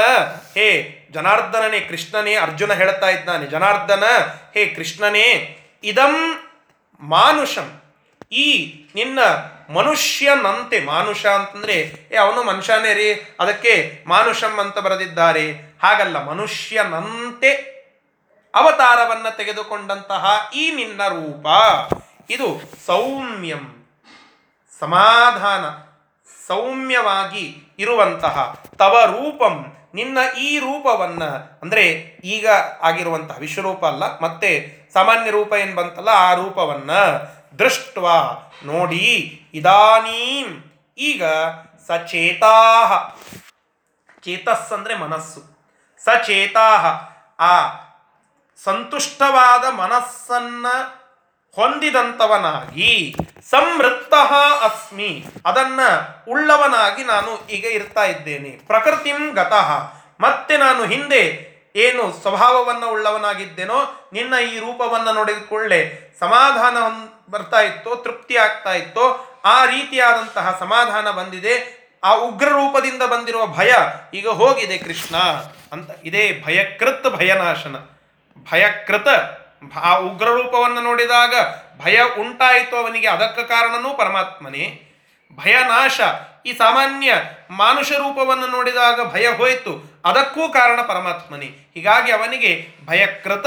ಹೇ, ಜನಾರ್ದನನೇ, ಕೃಷ್ಣನೇ, ಅರ್ಜುನ ಹೇಳ್ತಾ ಇದ್ದಾನೆ. ಜನಾರ್ದನ, ಹೇ, ಕೃಷ್ಣನೇ, ಇದಂ ಮಾನುಷಂ. ಈ ನಿನ್ನ ಮನುಷ್ಯನಂತೆ, ಮಾನುಷ ಅಂತಂದ್ರೆ, ಏ, ಅವನು ಮನುಷ್ಯನೇ ರೀ, ಅದಕ್ಕೆ ಮಾನುಷಂ ಅಂತ ಬರೆದಿದ್ದಾರೆ. ಹಾಗಲ್ಲ, ಮನುಷ್ಯನಂತೆ ಅವತಾರವನ್ನ ತೆಗೆದುಕೊಂಡಂತಹ ಈ ನಿನ್ನ ರೂಪ. ಇದು ಸೌಮ್ಯಂ, ಸಮಾಧಾನ, ಸೌಮ್ಯವಾಗಿ ಇರುವಂತಹ ತವ ರೂಪಂ, ನಿನ್ನ ಈ ರೂಪವನ್ನ, ಅಂದರೆ ಈಗ ಆಗಿರುವಂತಹ ವಿಶ್ವರೂಪ ಅಲ್ಲ, ಮತ್ತೆ ಸಾಮಾನ್ಯ ರೂಪ ಏನು ಬಂತಲ್ಲ, ಆ ರೂಪವನ್ನು ದೃಷ್ಟ ನೋಡಿ, ಇದಾನೀಂ, ಈಗ ಸಚೇತಾಹ. ಚೇತಸ್ ಅಂದರೆ ಮನಸ್ಸು. ಸಚೇತಾ ಆ ಸಂತುಷ್ಟವಾದ ಮನಸ್ಸನ್ನ ಹೊಂದಿದಂಥವನಾಗಿ ಸಂವೃತ್ತ ಅಸ್ಮಿ. ಅದನ್ನ ಉಳ್ಳವನಾಗಿ ನಾನು ಈಗ ಇರ್ತಾ ಇದ್ದೇನೆ. ಪ್ರಕೃತಿಂ ಗತಃ. ಮತ್ತೆ ನಾನು ಹಿಂದೆ ಏನು ಸ್ವಭಾವವನ್ನು ಉಳ್ಳವನಾಗಿದ್ದೇನೋ ನಿನ್ನ ಈ ರೂಪವನ್ನು ನೋಡಿದ ಸಮಾಧಾನ ಬರ್ತಾ ಇತ್ತೋ, ತೃಪ್ತಿ ಆಗ್ತಾ ಇತ್ತೋ, ಆ ರೀತಿಯಾದಂತಹ ಸಮಾಧಾನ ಬಂದಿದೆ. ಆ ಉಗ್ರ ರೂಪದಿಂದ ಬಂದಿರುವ ಭಯ ಈಗ ಹೋಗಿದೆ ಕೃಷ್ಣ ಅಂತ. ಇದೇ ಭಯಕೃತ್ ಭಯನಾಶನ. ಭಯಕೃತ ಆ ಉಗ್ರ ರೂಪವನ್ನು ನೋಡಿದಾಗ ಭಯ ಉಂಟಾಯಿತು ಅವನಿಗೆ. ಅದಕ್ಕೆ ಕಾರಣನೂ ಪರಮಾತ್ಮನೇ. ಭಯನಾಶ ಈ ಸಾಮಾನ್ಯ ಮಾನುಷ ರೂಪವನ್ನು ನೋಡಿದಾಗ ಭಯ ಹೋಯಿತು. ಅದಕ್ಕೂ ಕಾರಣ ಪರಮಾತ್ಮನೇ. ಹೀಗಾಗಿ ಅವನಿಗೆ ಭಯಕೃತ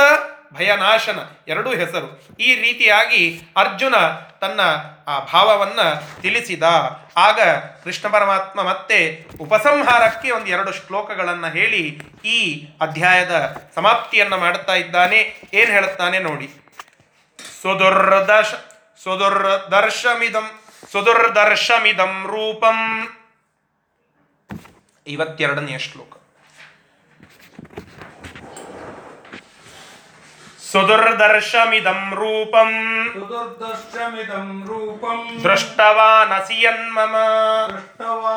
ಭಯನಾಶನ ಎರಡೂ ಹೆಸರು. ಈ ರೀತಿಯಾಗಿ ಅರ್ಜುನ ತನ್ನ ಆ ಭಾವವನ್ನು ತಿಳಿಸಿದ. ಆಗ ಕೃಷ್ಣ ಪರಮಾತ್ಮ ಮತ್ತೆ ಉಪಸಂಹಾರಕ್ಕೆ ಒಂದು ಎರಡು ಶ್ಲೋಕಗಳನ್ನು ಹೇಳಿ ಈ ಅಧ್ಯಾಯದ ಸಮಾಪ್ತಿಯನ್ನು ಮಾಡುತ್ತಾ ಇದ್ದಾನೆ. ಏನು ಹೇಳುತ್ತಾನೆ ನೋಡಿ. ಸುದುರ್ದಶ ಸುದುರ್ದರ್ಶಮಿದಂ ಸುದುರ್ದರ್ಶಮಿದಂ ರೂಪಂ. ಇವತ್ತೆರಡನೆಯ ಶ್ಲೋಕ. ಸುದುರ್ದರ್ಶಮಿದಂ ರೂಪಂ ಸುದುರ್ದರ್ಶಮಿದಂ ರೂಪಂ ದೃಷ್ಟವಾನಸಿ ಯನ್ಮಮ ದೃಷ್ಟವಾ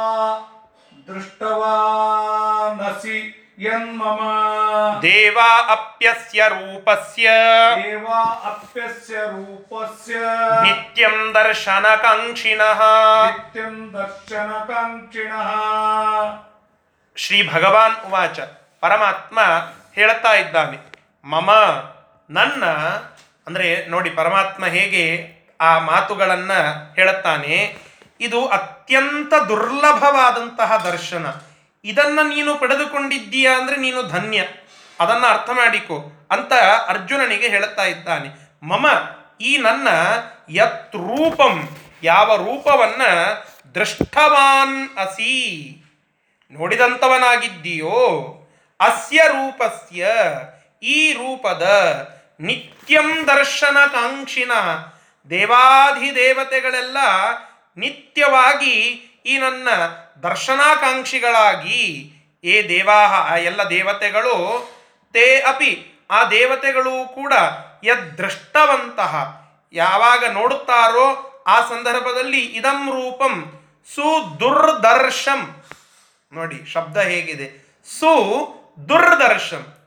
ದೃಷ್ಟವಾನಸಿ ಯನ್ಮಮ ದೇವಾ ಅಪ್ಯಸ್ಯ ರೂಪಸ್ಯ ದೇವಾ ಅಪ್ಯಸ್ಯ ರೂಪಸ್ಯ ನಿತ್ಯಂ ದರ್ಶನಕಾಂಕ್ಷಿಣಃ ನಿತ್ಯಂ ದರ್ಶನಕಾಂಕ್ಷಿಣಃ ಶ್ರೀ ಭಗವಾನ್ ಉವಾಚ ಪರಮಾತ್ಮ ಹೇಳ್ತಾ ಇದ್ದಾನೆ ಮಮ ನನ್ನ, ಅಂದರೆ ನೋಡಿ ಪರಮಾತ್ಮ ಹೇಗೆ ಆ ಮಾತುಗಳನ್ನು ಹೇಳುತ್ತಾನೆ, ಇದು ಅತ್ಯಂತ ದುರ್ಲಭವಾದಂತಹ ದರ್ಶನ. ಇದನ್ನ ನೀನು ಪಡೆದುಕೊಂಡಿದ್ದೀಯ ಅಂದರೆ ನೀನು ಧನ್ಯ. ಅದನ್ನು ಅರ್ಥ ಮಾಡಿಕೊ ಅಂತ ಅರ್ಜುನನಿಗೆ ಹೇಳುತ್ತಾ ಇದ್ದಾನೆ. ಮಮ, ಈ ನನ್ನ ಯತ್ ರೂಪಂ, ಯಾವ ರೂಪವನ್ನ ದೃಷ್ಟವಾನ್ ಅಸಿ. ನೋಡಿದಂಥವನಾಗಿದ್ದೀಯೋ ಅಸ್ಯ ರೂಪಸ್ಯ. ಈ ರೂಪದ ನಿತ್ಯಂ ದರ್ಶನ ಕಾಂಕ್ಷಿನ ದೇವಾಧಿದೇವತೆಗಳೆಲ್ಲ ನಿತ್ಯವಾಗಿ ಈ ನನ್ನ ದರ್ಶನಾಕಾಂಕ್ಷಿಗಳಾಗಿ ಏ ದೇವಾಹ, ಆ ಎಲ್ಲ ದೇವತೆಗಳು, ತೇ ಅಪಿ, ಆ ದೇವತೆಗಳು ಕೂಡ ಯದೃಷ್ಟವಂತಹ ಯಾವಾಗ ನೋಡುತ್ತಾರೋ ಆ ಸಂದರ್ಭದಲ್ಲಿ ಇದಂ ರೂಪಂ ಸುದುರ್ದರ್ಶಂ. ನೋಡಿ, ಶಬ್ದ ಹೇಗಿದೆ? ಸು ದುರ್ದರ್ಶಂ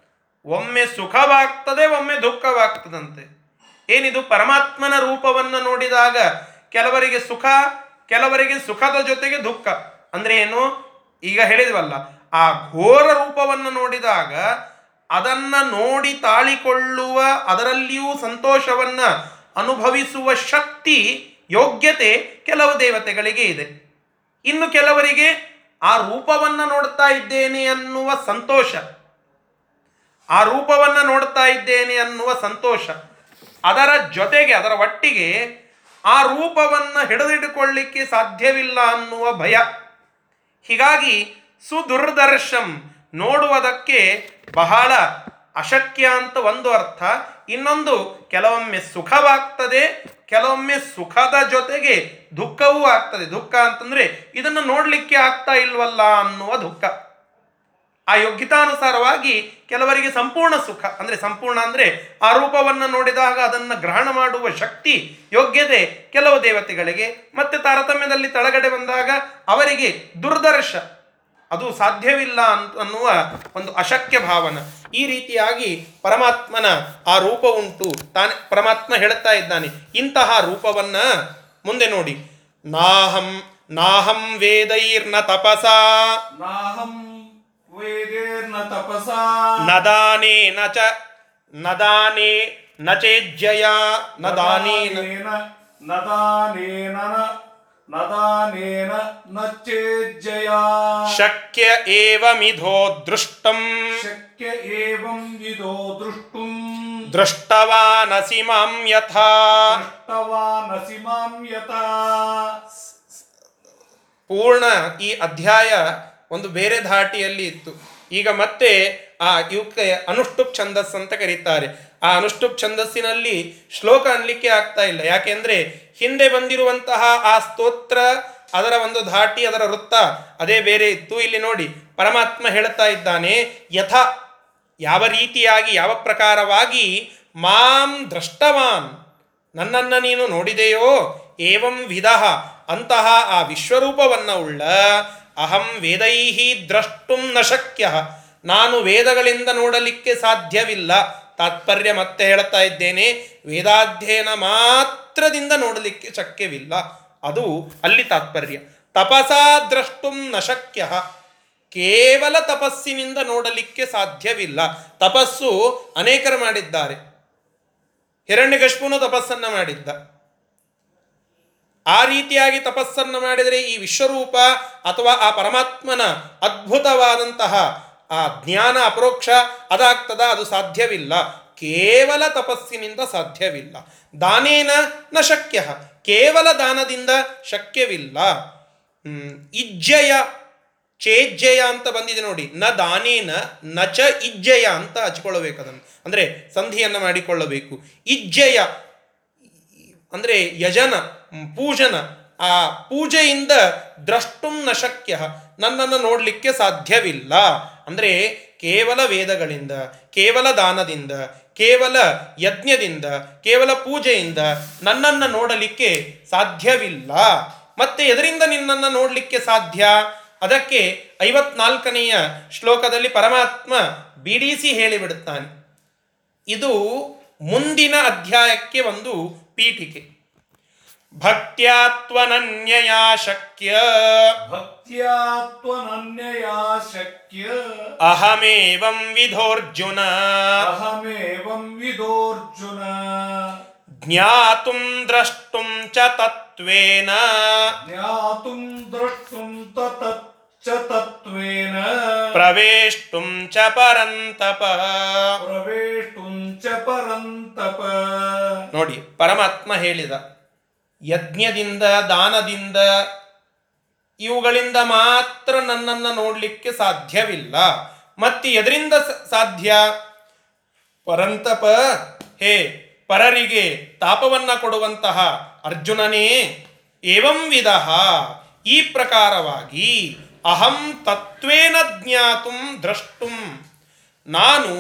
ಒಮ್ಮೆ ಸುಖವಾಗ್ತದೆ, ಒಮ್ಮೆ ದುಃಖವಾಗ್ತದಂತೆ. ಏನಿದು? ಪರಮಾತ್ಮನ ರೂಪವನ್ನು ನೋಡಿದಾಗ ಕೆಲವರಿಗೆ ಸುಖ, ಕೆಲವರಿಗೆ ಸುಖದ ಜೊತೆಗೆ ದುಃಖ. ಅಂದ್ರೆ ಏನು? ಈಗ ಹೇಳಿದ್ವಲ್ಲ, ಆ ಘೋರ ರೂಪವನ್ನು ನೋಡಿದಾಗ ಅದನ್ನ ನೋಡಿ ತಾಳಿಕೊಳ್ಳುವ, ಅದರಲ್ಲಿಯೂ ಸಂತೋಷವನ್ನ ಅನುಭವಿಸುವ ಶಕ್ತಿ, ಯೋಗ್ಯತೆ ಕೆಲವು ದೇವತೆಗಳಿಗೆ ಇದೆ. ಇನ್ನು ಕೆಲವರಿಗೆ ಆ ರೂಪವನ್ನ ನೋಡ್ತಾ ಇದ್ದೇನೆ ಅನ್ನುವ ಸಂತೋಷ. ಆ ರೂಪವನ್ನು ನೋಡ್ತಾ ಇದ್ದೇನೆ ಅನ್ನುವ ಸಂತೋಷ. ಅದರ ಜೊತೆಗೆ, ಅದರ ಒಟ್ಟಿಗೆ ಆ ರೂಪವನ್ನು ಹಿಡಿದಿಟ್ಟುಕೊಳ್ಳಿಕ್ಕೆ ಸಾಧ್ಯವಿಲ್ಲ ಅನ್ನುವ ಭಯ. ಹೀಗಾಗಿ ಸುದುರ್ದರ್ಶಂ ನೋಡುವುದಕ್ಕೆ ಬಹಳ ಅಶಕ್ಯ ಅಂತ ಒಂದು ಅರ್ಥ. ಇನ್ನೊಂದು, ಕೆಲವೊಮ್ಮೆ ಸುಖವಾಗ್ತದೆ, ಕೆಲವೊಮ್ಮೆ ಸುಖದ ಜೊತೆಗೆ ದುಃಖವೂ ಆಗ್ತದೆ. ದುಃಖ ಅಂತಂದ್ರೆ ಇದನ್ನು ನೋಡಲಿಕ್ಕೆ ಆಗ್ತಾ ಇಲ್ವಲ್ಲ ಅನ್ನುವ ದುಃಖ. ಆ ಯೋಗ್ಯತಾನುಸಾರವಾಗಿ ಕೆಲವರಿಗೆ ಸಂಪೂರ್ಣ ಸುಖ, ಅಂದ್ರೆ ಸಂಪೂರ್ಣ ಅಂದ್ರೆ ಆ ರೂಪವನ್ನು ನೋಡಿದಾಗ ಅದನ್ನ ಗ್ರಹಣ ಮಾಡುವ ಶಕ್ತಿ, ಯೋಗ್ಯತೆ ಕೆಲವು ದೇವತೆಗಳಿಗೆ, ಮತ್ತೆ ತಾರತಮ್ಯದಲ್ಲಿ ತಳಗಡೆ ಬಂದಾಗ ಅವರಿಗೆ ದುರ್ದರ್ಶ, ಅದು ಸಾಧ್ಯವಿಲ್ಲ ಅಂತ ಅನ್ನುವ ಒಂದು ಅಶಕ್ಯ ಭಾವನ. ಈ ರೀತಿಯಾಗಿ ಪರಮಾತ್ಮನ ಆ ರೂಪ ಉಂಟು ತಾನೇ, ಪರಮಾತ್ಮ ಹೇಳುತ್ತಾ ಇದ್ದಾನೆ, ಇಂತಹ ರೂಪವನ್ನ ಮುಂದೆ ನೋಡಿ. ನಾಹಂ ನಾಹಂ ವೇದೈರ್ನ ತಪಸಾ. ನಾಹಂ ವೇದೇರ್ನ ತಪಸಾ ನದಾನೇನ ಚ ನದಾನೇ ನ ಚೇಜ್ಜಯ ನದಾನೇನ ನದಾನೇನ ನದಾನೇನ ನದಾನೇನ ನ ಚೇಜ್ಜಯ ಶಕ್ಯ ಏವಮಿಧೋ ದೃಷ್ಟಂ ಶಕ್ಯ ಏವಂ ವಿದೋ ದೃಷ್ಟುಂ ದೃಷ್ಟವಾನಸಿ ಮಾಂ ಯಥಾ ದೃಷ್ಟವಾನಸಿ ಮಾಂ ಯಥಾ ಪೂರ್ಣ ಈ ಅಧ್ಯಾಯ ಒಂದು ಬೇರೆ ಧಾಟಿಯಲ್ಲಿ ಇತ್ತು. ಈಗ ಮತ್ತೆ ಆ ಇವಕ್ಕೆ ಅನುಷ್ಠುಪ್ ಛಂದಸ್ ಅಂತ ಕರೀತಾರೆ. ಆ ಅನುಷ್ಠುಪ್ ಛಂದಸ್ಸಿನಲ್ಲಿ ಶ್ಲೋಕ ಅನ್ಲಿಕ್ಕೆ ಆಗ್ತಾ ಇಲ್ಲ. ಯಾಕೆಂದ್ರೆ ಹಿಂದೆ ಬಂದಿರುವಂತಹ ಆ ಸ್ತೋತ್ರ, ಅದರ ಒಂದು ಧಾಟಿ, ಅದರ ವೃತ್ತ ಅದೇ ಬೇರೆ ಇತ್ತು. ಇಲ್ಲಿ ನೋಡಿ, ಪರಮಾತ್ಮ ಹೇಳ್ತಾ ಇದ್ದಾನೆ, ಯಥ ಯಾವ ರೀತಿಯಾಗಿ, ಯಾವ ಪ್ರಕಾರವಾಗಿ ಮಾಂ ದ್ರಷ್ಟವಾನ್, ನನ್ನನ್ನು ನೀನು ನೋಡಿದೆಯೋ, ಏವಂ ವಿಧ ಅಂತಹ ಆ ವಿಶ್ವರೂಪವನ್ನು ಉಳ್ಳ ಅಹಂ ವೇದೈಹಿ ದ್ರಷ್ಟುಂ ನ ಶಕ್ಯ. ನಾನು ವೇದಗಳಿಂದ ನೋಡಲಿಕ್ಕೆ ಸಾಧ್ಯವಿಲ್ಲ. ತಾತ್ಪರ್ಯ ಮತ್ತೆ ಹೇಳ್ತಾ ಇದ್ದೇನೆ. ವೇದಾಧ್ಯಯನ ಮಾತ್ರದಿಂದ ನೋಡಲಿಕ್ಕೆ ಶಕ್ಯವಿಲ್ಲ. ಅದು ಅಲ್ಲಿ ತಾತ್ಪರ್ಯ. ತಪಸಾ ದ್ರಷ್ಟುಂ ನ ಶಕ್ಯ. ಕೇವಲ ತಪಸ್ಸಿನಿಂದ ನೋಡಲಿಕ್ಕೆ ಸಾಧ್ಯವಿಲ್ಲ. ತಪಸ್ಸು ಅನೇಕರು ಮಾಡಿದ್ದಾರೆ. ಹಿರಣ್ಯಕಶ್ಪುನು ತಪಸ್ಸನ್ನು ಮಾಡಿದ್ದ. ಆ ರೀತಿಯಾಗಿ ತಪಸ್ಸನ್ನು ಮಾಡಿದರೆ ಈ ವಿಶ್ವರೂಪ ಅಥವಾ ಆ ಪರಮಾತ್ಮನ ಅದ್ಭುತವಾದಂತಹ ಆ ಜ್ಞಾನ ಅಪರೋಕ್ಷ ಅದಾಗ್ತದ, ಅದು ಸಾಧ್ಯವಿಲ್ಲ. ಕೇವಲ ತಪಸ್ಸಿನಿಂದ ಸಾಧ್ಯವಿಲ್ಲ. ದಾನೇನ ನ ಶಕ್ಯ. ಕೇವಲ ದಾನದಿಂದ ಶಕ್ಯವಿಲ್ಲ. ಇಜ್ಜಯ, ಚೇಜ್ಜಯ ಅಂತ ಬಂದಿದೆ ನೋಡಿ. ನ ದಾನೇನ, ನ ಚ ಇಜ್ಜಯ ಅಂತ ಹಚ್ಕೊಳ್ಳಬೇಕು ಅದನ್ನು. ಅಂದರೆ ಸಂಧಿಯನ್ನು ಮಾಡಿಕೊಳ್ಳಬೇಕು. ಇಜ್ಜಯ, ಅಂದರೆ ಯಜನ. ಪೂಜನ. ಆ ಪೂಜೆಯಿಂದ ದ್ರಷ್ಟುಂ ನ ಶಕ್ಯ. ನನ್ನನ್ನು ನೋಡಲಿಕ್ಕೆ ಸಾಧ್ಯವಿಲ್ಲ. ಅಂದರೆ ಕೇವಲ ವೇದಗಳಿಂದ, ಕೇವಲ ದಾನದಿಂದ, ಕೇವಲ ಯಜ್ಞದಿಂದ, ಕೇವಲ ಪೂಜೆಯಿಂದ ನನ್ನನ್ನು ನೋಡಲಿಕ್ಕೆ ಸಾಧ್ಯವಿಲ್ಲ. ಮತ್ತೆ ಎದರಿಂದ ನಿನ್ನನ್ನು ನೋಡಲಿಕ್ಕೆ ಸಾಧ್ಯ? ಅದಕ್ಕೆ ಐವತ್ನಾಲ್ಕನೆಯ ಶ್ಲೋಕದಲ್ಲಿ ಪರಮಾತ್ಮ ಬಿಡಿಸಿ ಹೇಳಿಬಿಡುತ್ತಾನೆ. ಇದು ಮುಂದಿನ ಅಧ್ಯಾಯಕ್ಕೆ ಒಂದು ಪೀಠಿಕೆ. ಭಕ್ತ್ಯಾತ್ವನನ್ಯಯ ಶಕ್ಯ ಭಕ್ತ್ಯಾತ್ವನನ್ಯಯಾ ಶಕ್ಯ ಅಹಮೇವಂ ವಿಧೋರ್ಜುನ. ಅಹಮೇವಂ ವಿಧೋರ್ಜುನ. ಜ್ಞಾತುಂ ದ್ರಷ್ಟುಂ ಚ ತತ್ವೇನ ಜ್ಞಾತುಂ ದ್ರಷ್ಟುಂ ಚ ತತ್ವೇನ ಪ್ರವೇಷ್ಟುಂ ಚ ಪರಂತಪ. ಪ್ರವೇಷ್ಟುಂ ಚ ಪರಂತಪ. ನೋಡಿ ಪರಮಾತ್ಮ ಹೇಳಿದ ಯಜ್ಞದಿಂದ, ದಾನದಿಂದ, ಇವುಗಳಿಂದ ಮಾತ್ರ ನನ್ನನ್ನು ನೋಡಲಿಕ್ಕೆ ಸಾಧ್ಯವಿಲ್ಲ. ಮತ್ತೆ ಎದರಿಂದ ಸಾಧ್ಯ? ಪರಂತಪ, ಹೇ, ಪರರಿಗೆ ತಾಪವನ್ನು ಕೊಡುವಂತಹ ಅರ್ಜುನನೇ, ಏವಂ ವಿಧ ಈ ಪ್ರಕಾರವಾಗಿ ಅಹಂ ತತ್ವೇನ ಜ್ಞಾತುಂ ದ್ರಷ್ಟುಂ. ನಾನು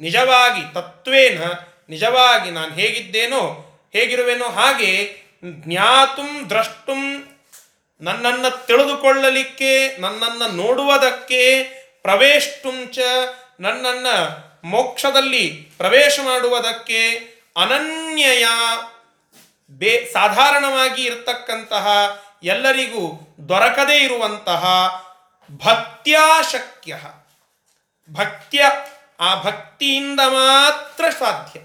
ನಿಜವಾಗಿ ತತ್ವೇನ ನಿಜವಾಗಿ ನಾನು ಹೇಗಿದ್ದೇನೋ, ಹೇಗಿರುವೆನೋ ಹಾಗೆ ಜ್ಞಾತುಂ ದ್ರಷ್ಟುಂ ನನ್ನನ್ನು ತಿಳಿದುಕೊಳ್ಳಲಿಕ್ಕೆ, ನನ್ನನ್ನು ನೋಡುವುದಕ್ಕೆ ಪ್ರವೇಷ್ಟುಂಚ ನನ್ನನ್ನು ಮೋಕ್ಷದಲ್ಲಿ ಪ್ರವೇಶ ಮಾಡುವುದಕ್ಕೆ ಅನನ್ಯಯ ಬೇ, ಸಾಧಾರಣವಾಗಿ ಇರತಕ್ಕಂತಹ ಎಲ್ಲರಿಗೂ ದೊರಕದೇ ಇರುವಂತಹ ಭಕ್ತ್ಯಾಶಕ್ಯ. ಭಕ್ತ್ಯ, ಆ ಭಕ್ತಿಯಿಂದ ಮಾತ್ರ ಸಾಧ್ಯ.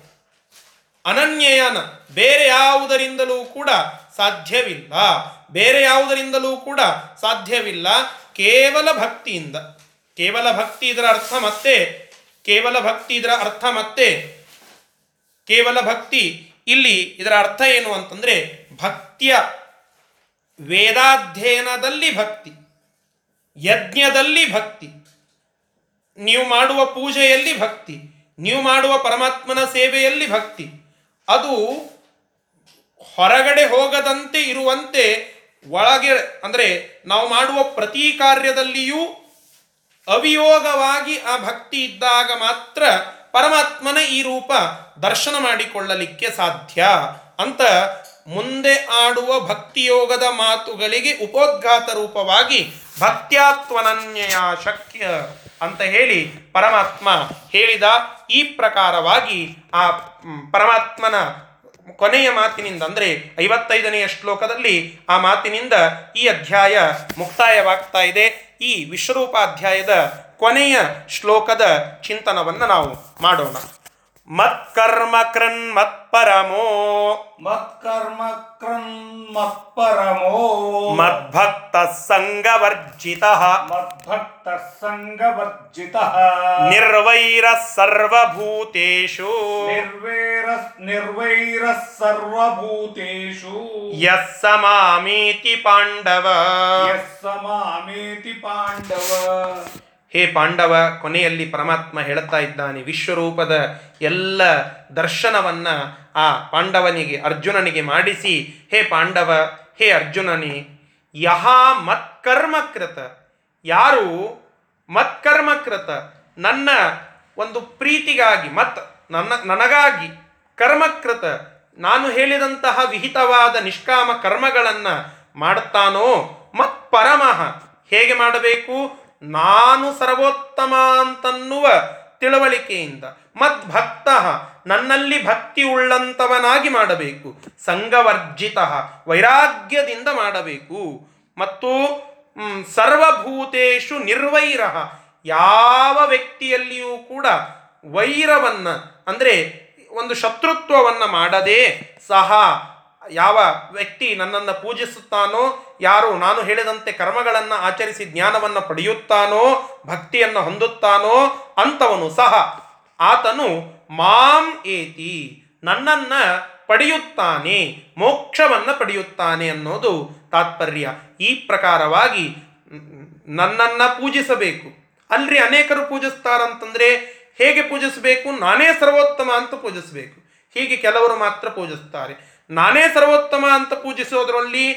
ಅನನ್ಯಯನ ಬೇರೆ ಯಾವುದರಿಂದಲೂ ಕೂಡ ಸಾಧ್ಯವಿಲ್ಲ. ಬೇರೆ ಯಾವುದರಿಂದಲೂ ಕೂಡ ಸಾಧ್ಯವಿಲ್ಲ. ಕೇವಲ ಭಕ್ತಿಯಿಂದ. ಕೇವಲ ಭಕ್ತಿ ಇದರ ಅರ್ಥ ಮತ್ತೆ? ಕೇವಲ ಭಕ್ತಿ ಇದರ ಅರ್ಥ ಮತ್ತೆ? ಕೇವಲ ಭಕ್ತಿ ಇಲ್ಲಿ ಇದರ ಅರ್ಥ ಏನು ಅಂತಂದರೆ ಭಕ್ತಿಯ ವೇದಾಧ್ಯಯನದಲ್ಲಿ ಭಕ್ತಿ, ಯಜ್ಞದಲ್ಲಿ ಭಕ್ತಿ, ನೀವು ಮಾಡುವ ಪೂಜೆಯಲ್ಲಿ ಭಕ್ತಿ, ನೀವು ಮಾಡುವ ಪರಮಾತ್ಮನ ಸೇವೆಯಲ್ಲಿ ಭಕ್ತಿ ಅದು ಹೊರಗಡೆ ಹೋಗದಂತೆ ಇರುವಂತೆ ಒಳಗೆ, ಅಂದರೆ ನಾವು ಮಾಡುವ ಪ್ರತಿ ಕಾರ್ಯದಲ್ಲಿಯೂ ಅವಿಯೋಗವಾಗಿ ಆ ಭಕ್ತಿ ಇದ್ದಾಗ ಮಾತ್ರ ಪರಮಾತ್ಮನ ಈ ರೂಪ ದರ್ಶನ ಮಾಡಿಕೊಳ್ಳಲಿಕ್ಕೆ ಸಾಧ್ಯ ಅಂತ ಮುಂದೆ ಆಡುವ ಭಕ್ತಿಯೋಗದ ಮಾತುಗಳಿಗೆ ಉಪೋದ್ಘಾತ ರೂಪವಾಗಿ ಭಕ್ತ್ಯಾತ್ವನನ್ಯಯ ಶಕ್ಯ ಅಂತ ಹೇಳಿ ಪರಮಾತ್ಮ ಹೇಳಿದ ಈ ಪ್ರಕಾರವಾಗಿ ಆ ಪರಮಾತ್ಮನ ಕೊನೆಯ ಮಾತಿನಿಂದ, ಅಂದರೆ ಐವತ್ತೈದನೆಯ ಶ್ಲೋಕದಲ್ಲಿ ಆ ಮಾತಿನಿಂದ ಈ ಅಧ್ಯಾಯ ಮುಕ್ತಾಯವಾಗ್ತಾ ಇದೆ. ಈ ವಿಶ್ವರೂಪಾಧ್ಯಾಯದ ಕೊನೆಯ ಶ್ಲೋಕದ ಚಿಂತನವನ್ನು ನಾವು ಮಾಡೋಣ. ಮತ್ಕರ್ಮ ಕೃನ್ ಮತ್ಪರಮೋ ಮತ್ಕರ್ಮ ಕ್ರನ್ ಮತ್ಪರಮೋ ಮದ್ಭಕ್ತ ಸಂಗವರ್ಜಿತ ಮದ್ಭಕ್ತ ಸಂಗವರ್ಜಿತ ನಿರ್ವೈರ ಸರ್ವಭೂತೇಷು ನಿರ್ವೈರ ನಿರ್ವೈರ ಸರ್ವಭೂತೇಷು ಯಸ್ಸ ಮಾಮೀತಿ ಪಾಂಡವ ಯಸ್ಸ ಮಾಮೇತಿ ಪಾಂಡವ ಹೇ ಪಾಂಡವ, ಕೊನೆಯಲ್ಲಿ ಪರಮಾತ್ಮ ಹೇಳುತ್ತಾ ಇದ್ದಾನೆ, ವಿಶ್ವರೂಪದ ಎಲ್ಲ ದರ್ಶನವನ್ನ ಆ ಪಾಂಡವನಿಗೆ, ಅರ್ಜುನನಿಗೆ ಮಾಡಿಸಿ. ಹೇ ಪಾಂಡವ, ಹೇ ಅರ್ಜುನನೇ, ಯಹ ಮತ್ಕರ್ಮಕೃತ, ಯಾರು ಮತ್ಕರ್ಮಕೃತ, ನನ್ನ ಒಂದು ಪ್ರೀತಿಗಾಗಿ, ಮತ್ ನನ್ನ, ನನಗಾಗಿ ಕರ್ಮಕೃತ, ನಾನು ಹೇಳಿದಂತಹ ವಿಹಿತವಾದ ನಿಷ್ಕಾಮ ಕರ್ಮಗಳನ್ನು ಮಾಡುತ್ತಾನೋ ಮತ್ ಪರಮಃ ಹೇಗೆ ಮಾಡಬೇಕು? ನಾನು ಸರ್ವೋತ್ತಮ ಅಂತನ್ನುವ ತಿಳುವಳಿಕೆಯಿಂದ ಮದ್ಭಕ್ತ ನನ್ನಲ್ಲಿ ಭಕ್ತಿ ಉಳ್ಳಂತವನಾಗಿ ಮಾಡಬೇಕು ಸಂಗವರ್ಜಿತ ವೈರಾಗ್ಯದಿಂದ ಮಾಡಬೇಕು. ಮತ್ತು ಸರ್ವಭೂತೇಶು ನಿರ್ವೈರ, ಯಾವ ವ್ಯಕ್ತಿಯಲ್ಲಿಯೂ ಕೂಡ ವೈರವನ್ನ, ಅಂದರೆ ಒಂದು ಶತ್ರುತ್ವವನ್ನು ಮಾಡದೇ ಸಹ ಯಾವ ವ್ಯಕ್ತಿ ನನ್ನನ್ನು ಪೂಜಿಸುತ್ತಾನೋ, ಯಾರು ನಾನು ಹೇಳಿದಂತೆ ಕರ್ಮಗಳನ್ನು ಆಚರಿಸಿ ಜ್ಞಾನವನ್ನು ಪಡೆಯುತ್ತಾನೋ, ಭಕ್ತಿಯನ್ನು ಹೊಂದುತ್ತಾನೋ ಅಂಥವನು ಸಹ ಆತನು ಮಾಂ ಏತಿ, ನನ್ನನ್ನು ಪಡೆಯುತ್ತಾನೆ, ಮೋಕ್ಷವನ್ನು ಪಡೆಯುತ್ತಾನೆ ಅನ್ನೋದು ತಾತ್ಪರ್ಯ. ಈ ಪ್ರಕಾರವಾಗಿ ನನ್ನನ್ನು ಪೂಜಿಸಬೇಕು. ಅಲ್ರಿ ಅನೇಕರು ಪೂಜಿಸ್ತಾರಂತಂದರೆ ಹೇಗೆ ಪೂಜಿಸಬೇಕು? ನಾನೇ ಸರ್ವೋತ್ತಮ ಅಂತ ಪೂಜಿಸಬೇಕು. ಹೀಗೆ ಕೆಲವರು ಮಾತ್ರ ಪೂಜಿಸ್ತಾರೆ. ನಾನೇ ಸರ್ವೋತ್ತಮ ಅಂತ ಪೂಜಿಸೋದ್ರಲ್ಲಿ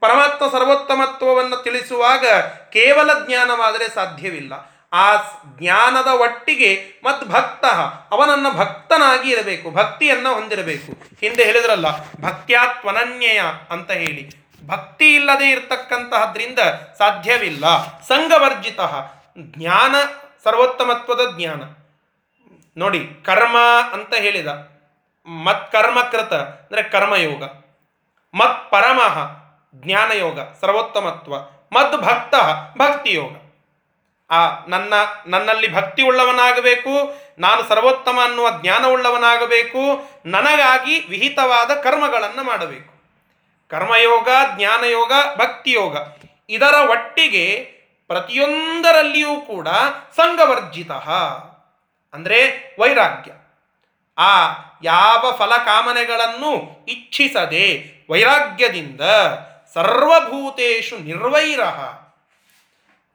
ಪರಮಾತ್ಮ ಸರ್ವೋತ್ತಮತ್ವವನ್ನು ತಿಳಿಸುವಾಗ ಕೇವಲ ಜ್ಞಾನವಾದರೆ ಸಾಧ್ಯವಿಲ್ಲ. ಆ ಜ್ಞಾನದ ಒಟ್ಟಿಗೆ ಮತ್ತು ಭಕ್ತ, ಅವನನ್ನ ಭಕ್ತನಾಗಿ ಇರಬೇಕು, ಭಕ್ತಿಯನ್ನ ಹೊಂದಿರಬೇಕು. ಹಿಂದೆ ಹೇಳಿದ್ರಲ್ಲ ಭಕ್ತ್ಯಾತ್ವನನ್ಯಯ ಅಂತ ಹೇಳಿ. ಭಕ್ತಿ ಇಲ್ಲದೆ ಇರತಕ್ಕಂತಹದ್ರಿಂದ ಸಾಧ್ಯವಿಲ್ಲ. ಸಂಘವರ್ಜಿತ, ಜ್ಞಾನ, ಸರ್ವೋತ್ತಮತ್ವದ ಜ್ಞಾನ. ನೋಡಿ, ಕರ್ಮ ಅಂತ ಹೇಳಿದ. ಮತ್ ಕರ್ಮಕೃತ ಅಂದರೆ ಕರ್ಮಯೋಗ ಮತ್ ಪರಮಃ ಜ್ಞಾನಯೋಗ ಸರ್ವೋತ್ತಮತ್ವ. ಮದ್ ಭಕ್ತ ಭಕ್ತಿಯೋಗ ಆ ನನ್ನ, ನನ್ನಲ್ಲಿ ಭಕ್ತಿ ಉಳ್ಳವನಾಗಬೇಕು, ನಾನು ಸರ್ವೋತ್ತಮ ಅನ್ನುವ ಜ್ಞಾನವುಳ್ಳವನಾಗಬೇಕು ನನಗಾಗಿ ವಿಹಿತವಾದ ಕರ್ಮಗಳನ್ನು ಮಾಡಬೇಕು. ಕರ್ಮಯೋಗ ಜ್ಞಾನಯೋಗ ಭಕ್ತಿಯೋಗ ಇದರ ಒಟ್ಟಿಗೆ ಪ್ರತಿಯೊಂದರಲ್ಲಿಯೂ ಕೂಡ ಸಂಘವರ್ಜಿತ. ಅಂದರೆ ವೈರಾಗ್ಯ. ಆ ಯಾವ ಫಲಕಾಮನೆಗಳನ್ನು ಇಚ್ಛಿಸದೆ ವೈರಾಗ್ಯದಿಂದ ಸರ್ವಭೂತೇಶು ನಿರ್ವೈರ.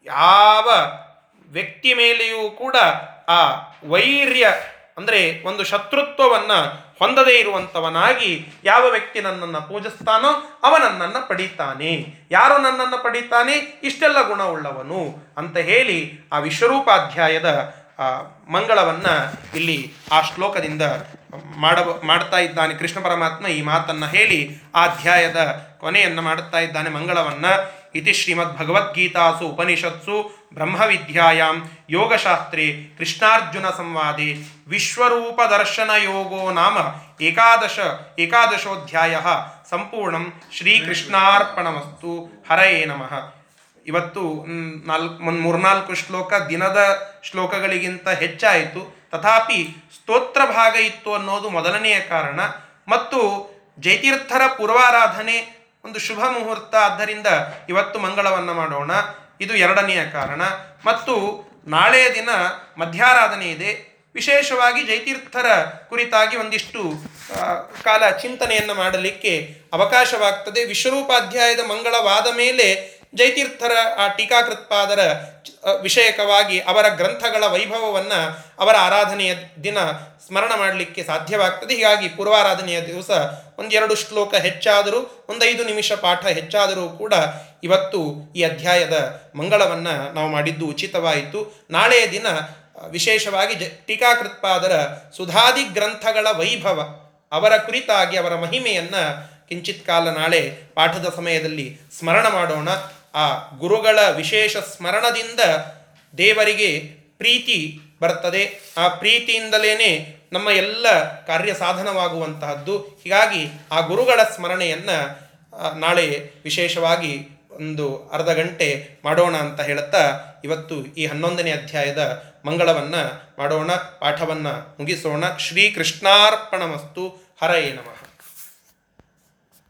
ಯಾವ ವ್ಯಕ್ತಿ ಮೇಲೆಯೂ ಕೂಡ ಆ ವೈರ್ಯ, ಅಂದರೆ ಒಂದು ಶತ್ರುತ್ವವನ್ನು ಹೊಂದದೇ ಇರುವಂಥವನಾಗಿ ಯಾವ ವ್ಯಕ್ತಿ ನನ್ನನ್ನು ಪೂಜಿಸ್ತಾನೋ ಅವ ನನ್ನನ್ನು ಪಡೀತಾನೆ. ಯಾರು ನನ್ನನ್ನು ಪಡೀತಾನೆ? ಇಷ್ಟೆಲ್ಲ ಗುಣವುಳ್ಳವನು ಅಂತ ಹೇಳಿ ಆ ವಿಶ್ವರೂಪಾಧ್ಯಾಯದ ಮಂಗಳವನ್ನು ಇಲ್ಲಿ ಆ ಶ್ಲೋಕದಿಂದ ಮಾಡ, ಮಾಡ್ತಾ ಇದ್ದಾನೆ ಕೃಷ್ಣ ಪರಮಾತ್ಮ ಈ ಮಾತನ್ನು ಹೇಳಿ ಆ ಅಧ್ಯಾಯದ ಕೊನೆಯನ್ನು ಮಾಡುತ್ತಾ ಇದ್ದಾನೆ ಮಂಗಳವನ್ನು. ಇತಿ ಶ್ರೀಮದ್ ಭಗವದ್ಗೀತಾಸು ಉಪನಿಷತ್ಸು ಬ್ರಹ್ಮವಿದ್ಯಾಯಾಂ ಯೋಗಶಾಸ್ತ್ರೇ ಕೃಷ್ಣಾರ್ಜುನ ಸಂವಾದಿ ವಿಶ್ವರೂಪ ದರ್ಶನ ಯೋಗೋ ನಾಮ. ಏಕಾದಶ, ಏಕಾದಶೋಧ್ಯಾಯ. ಸಂಪೂರ್ಣಂ ಶ್ರೀಕೃಷ್ಣಾರ್ಪಣಮಸ್ತು. ಹರಯೇ ನಮಃ. ಇವತ್ತು ನಾಲ್ಕು ಮೂರ್ನಾಲ್ಕು ಶ್ಲೋಕ ದಿನದ ಶ್ಲೋಕಗಳಿಗಿಂತ ಹೆಚ್ಚಾಯಿತು. ತಥಾಪಿ ಸ್ತೋತ್ರ ಭಾಗ ಇತ್ತು ಅನ್ನೋದು ಮೊದಲನೆಯ ಕಾರಣ. ಮತ್ತು ಜೈತೀರ್ಥರ ಪೂರ್ವಾರಾಧನೆ ಒಂದು ಶುಭ ಮುಹೂರ್ತ, ಆದ್ದರಿಂದ ಇವತ್ತು ಮಂಗಳವನ್ನು ಮಾಡೋಣ. ಇದು ಎರಡನೆಯ ಕಾರಣ. ಮತ್ತು ನಾಳೆಯ ದಿನ ಮಧ್ಯಾರಾಧನೆ ಇದೆ. ವಿಶೇಷವಾಗಿ ಜೈತೀರ್ಥರ ಕುರಿತಾಗಿ ಒಂದಿಷ್ಟು ಕಾಲ ಚಿಂತನೆಯನ್ನು ಮಾಡಲಿಕ್ಕೆ ಅವಕಾಶವಾಗ್ತದೆ. ವಿಶ್ವರೂಪಾಧ್ಯಾಯದ ಮಂಗಳವಾದ ಮೇಲೆ ಜೈತೀರ್ಥರ, ಆ ಟೀಕಾಕೃತ್ಪಾದರ ವಿಷಯಕವಾಗಿ ಅವರ ಗ್ರಂಥಗಳ ವೈಭವವನ್ನು ಅವರ ಆರಾಧನೆಯ ದಿನ ಸ್ಮರಣ ಮಾಡಲಿಕ್ಕೆ ಸಾಧ್ಯವಾಗ್ತದೆ. ಹೀಗಾಗಿ ಪೂರ್ವಾರಾಧನೆಯ ದಿವಸ ಒಂದೆರಡು ಶ್ಲೋಕ ಹೆಚ್ಚಾದರೂ, ಒಂದೈದು ನಿಮಿಷ ಪಾಠ ಹೆಚ್ಚಾದರೂ ಕೂಡ ಇವತ್ತು ಈ ಅಧ್ಯಾಯದ ಮಂಗಳವನ್ನು ನಾವು ಮಾಡಿದ್ದು ಉಚಿತವಾಯಿತು. ನಾಳೆಯ ದಿನ ವಿಶೇಷವಾಗಿ ಜ, ಟೀಕಾಕೃತ್ಪಾದರ ಸುಧಾದಿ ಗ್ರಂಥಗಳ ವೈಭವ, ಅವರ ಕುರಿತಾಗಿ ಅವರ ಮಹಿಮೆಯನ್ನು ಕಿಂಚಿತ್ ಕಾಲ ನಾಳೆ ಪಾಠದ ಸಮಯದಲ್ಲಿ ಸ್ಮರಣ ಮಾಡೋಣ. ಆ ಗುರುಗಳ ವಿಶೇಷ ಸ್ಮರಣದಿಂದ ದೇವರಿಗೆ ಪ್ರೀತಿ ಬರ್ತದೆ. ಆ ಪ್ರೀತಿಯಿಂದಲೇ ನಮ್ಮ ಎಲ್ಲ ಕಾರ್ಯ ಸಾಧನವಾಗುವಂತಹದ್ದು. ಹೀಗಾಗಿ ಆ ಗುರುಗಳ ಸ್ಮರಣೆಯನ್ನು ನಾಳೆ ವಿಶೇಷವಾಗಿ ಒಂದು ಅರ್ಧ ಗಂಟೆ ಮಾಡೋಣ ಅಂತ ಹೇಳುತ್ತಾ ಇವತ್ತು ಈ ಹನ್ನೊಂದನೇ ಅಧ್ಯಾಯದ ಮಂಗಳವನ್ನು ಮಾಡೋಣ, ಪಾಠವನ್ನು ಮುಗಿಸೋಣ. ಶ್ರೀಕೃಷ್ಣಾರ್ಪಣಮಸ್ತು. ಹರಯೇ ನಮಃ.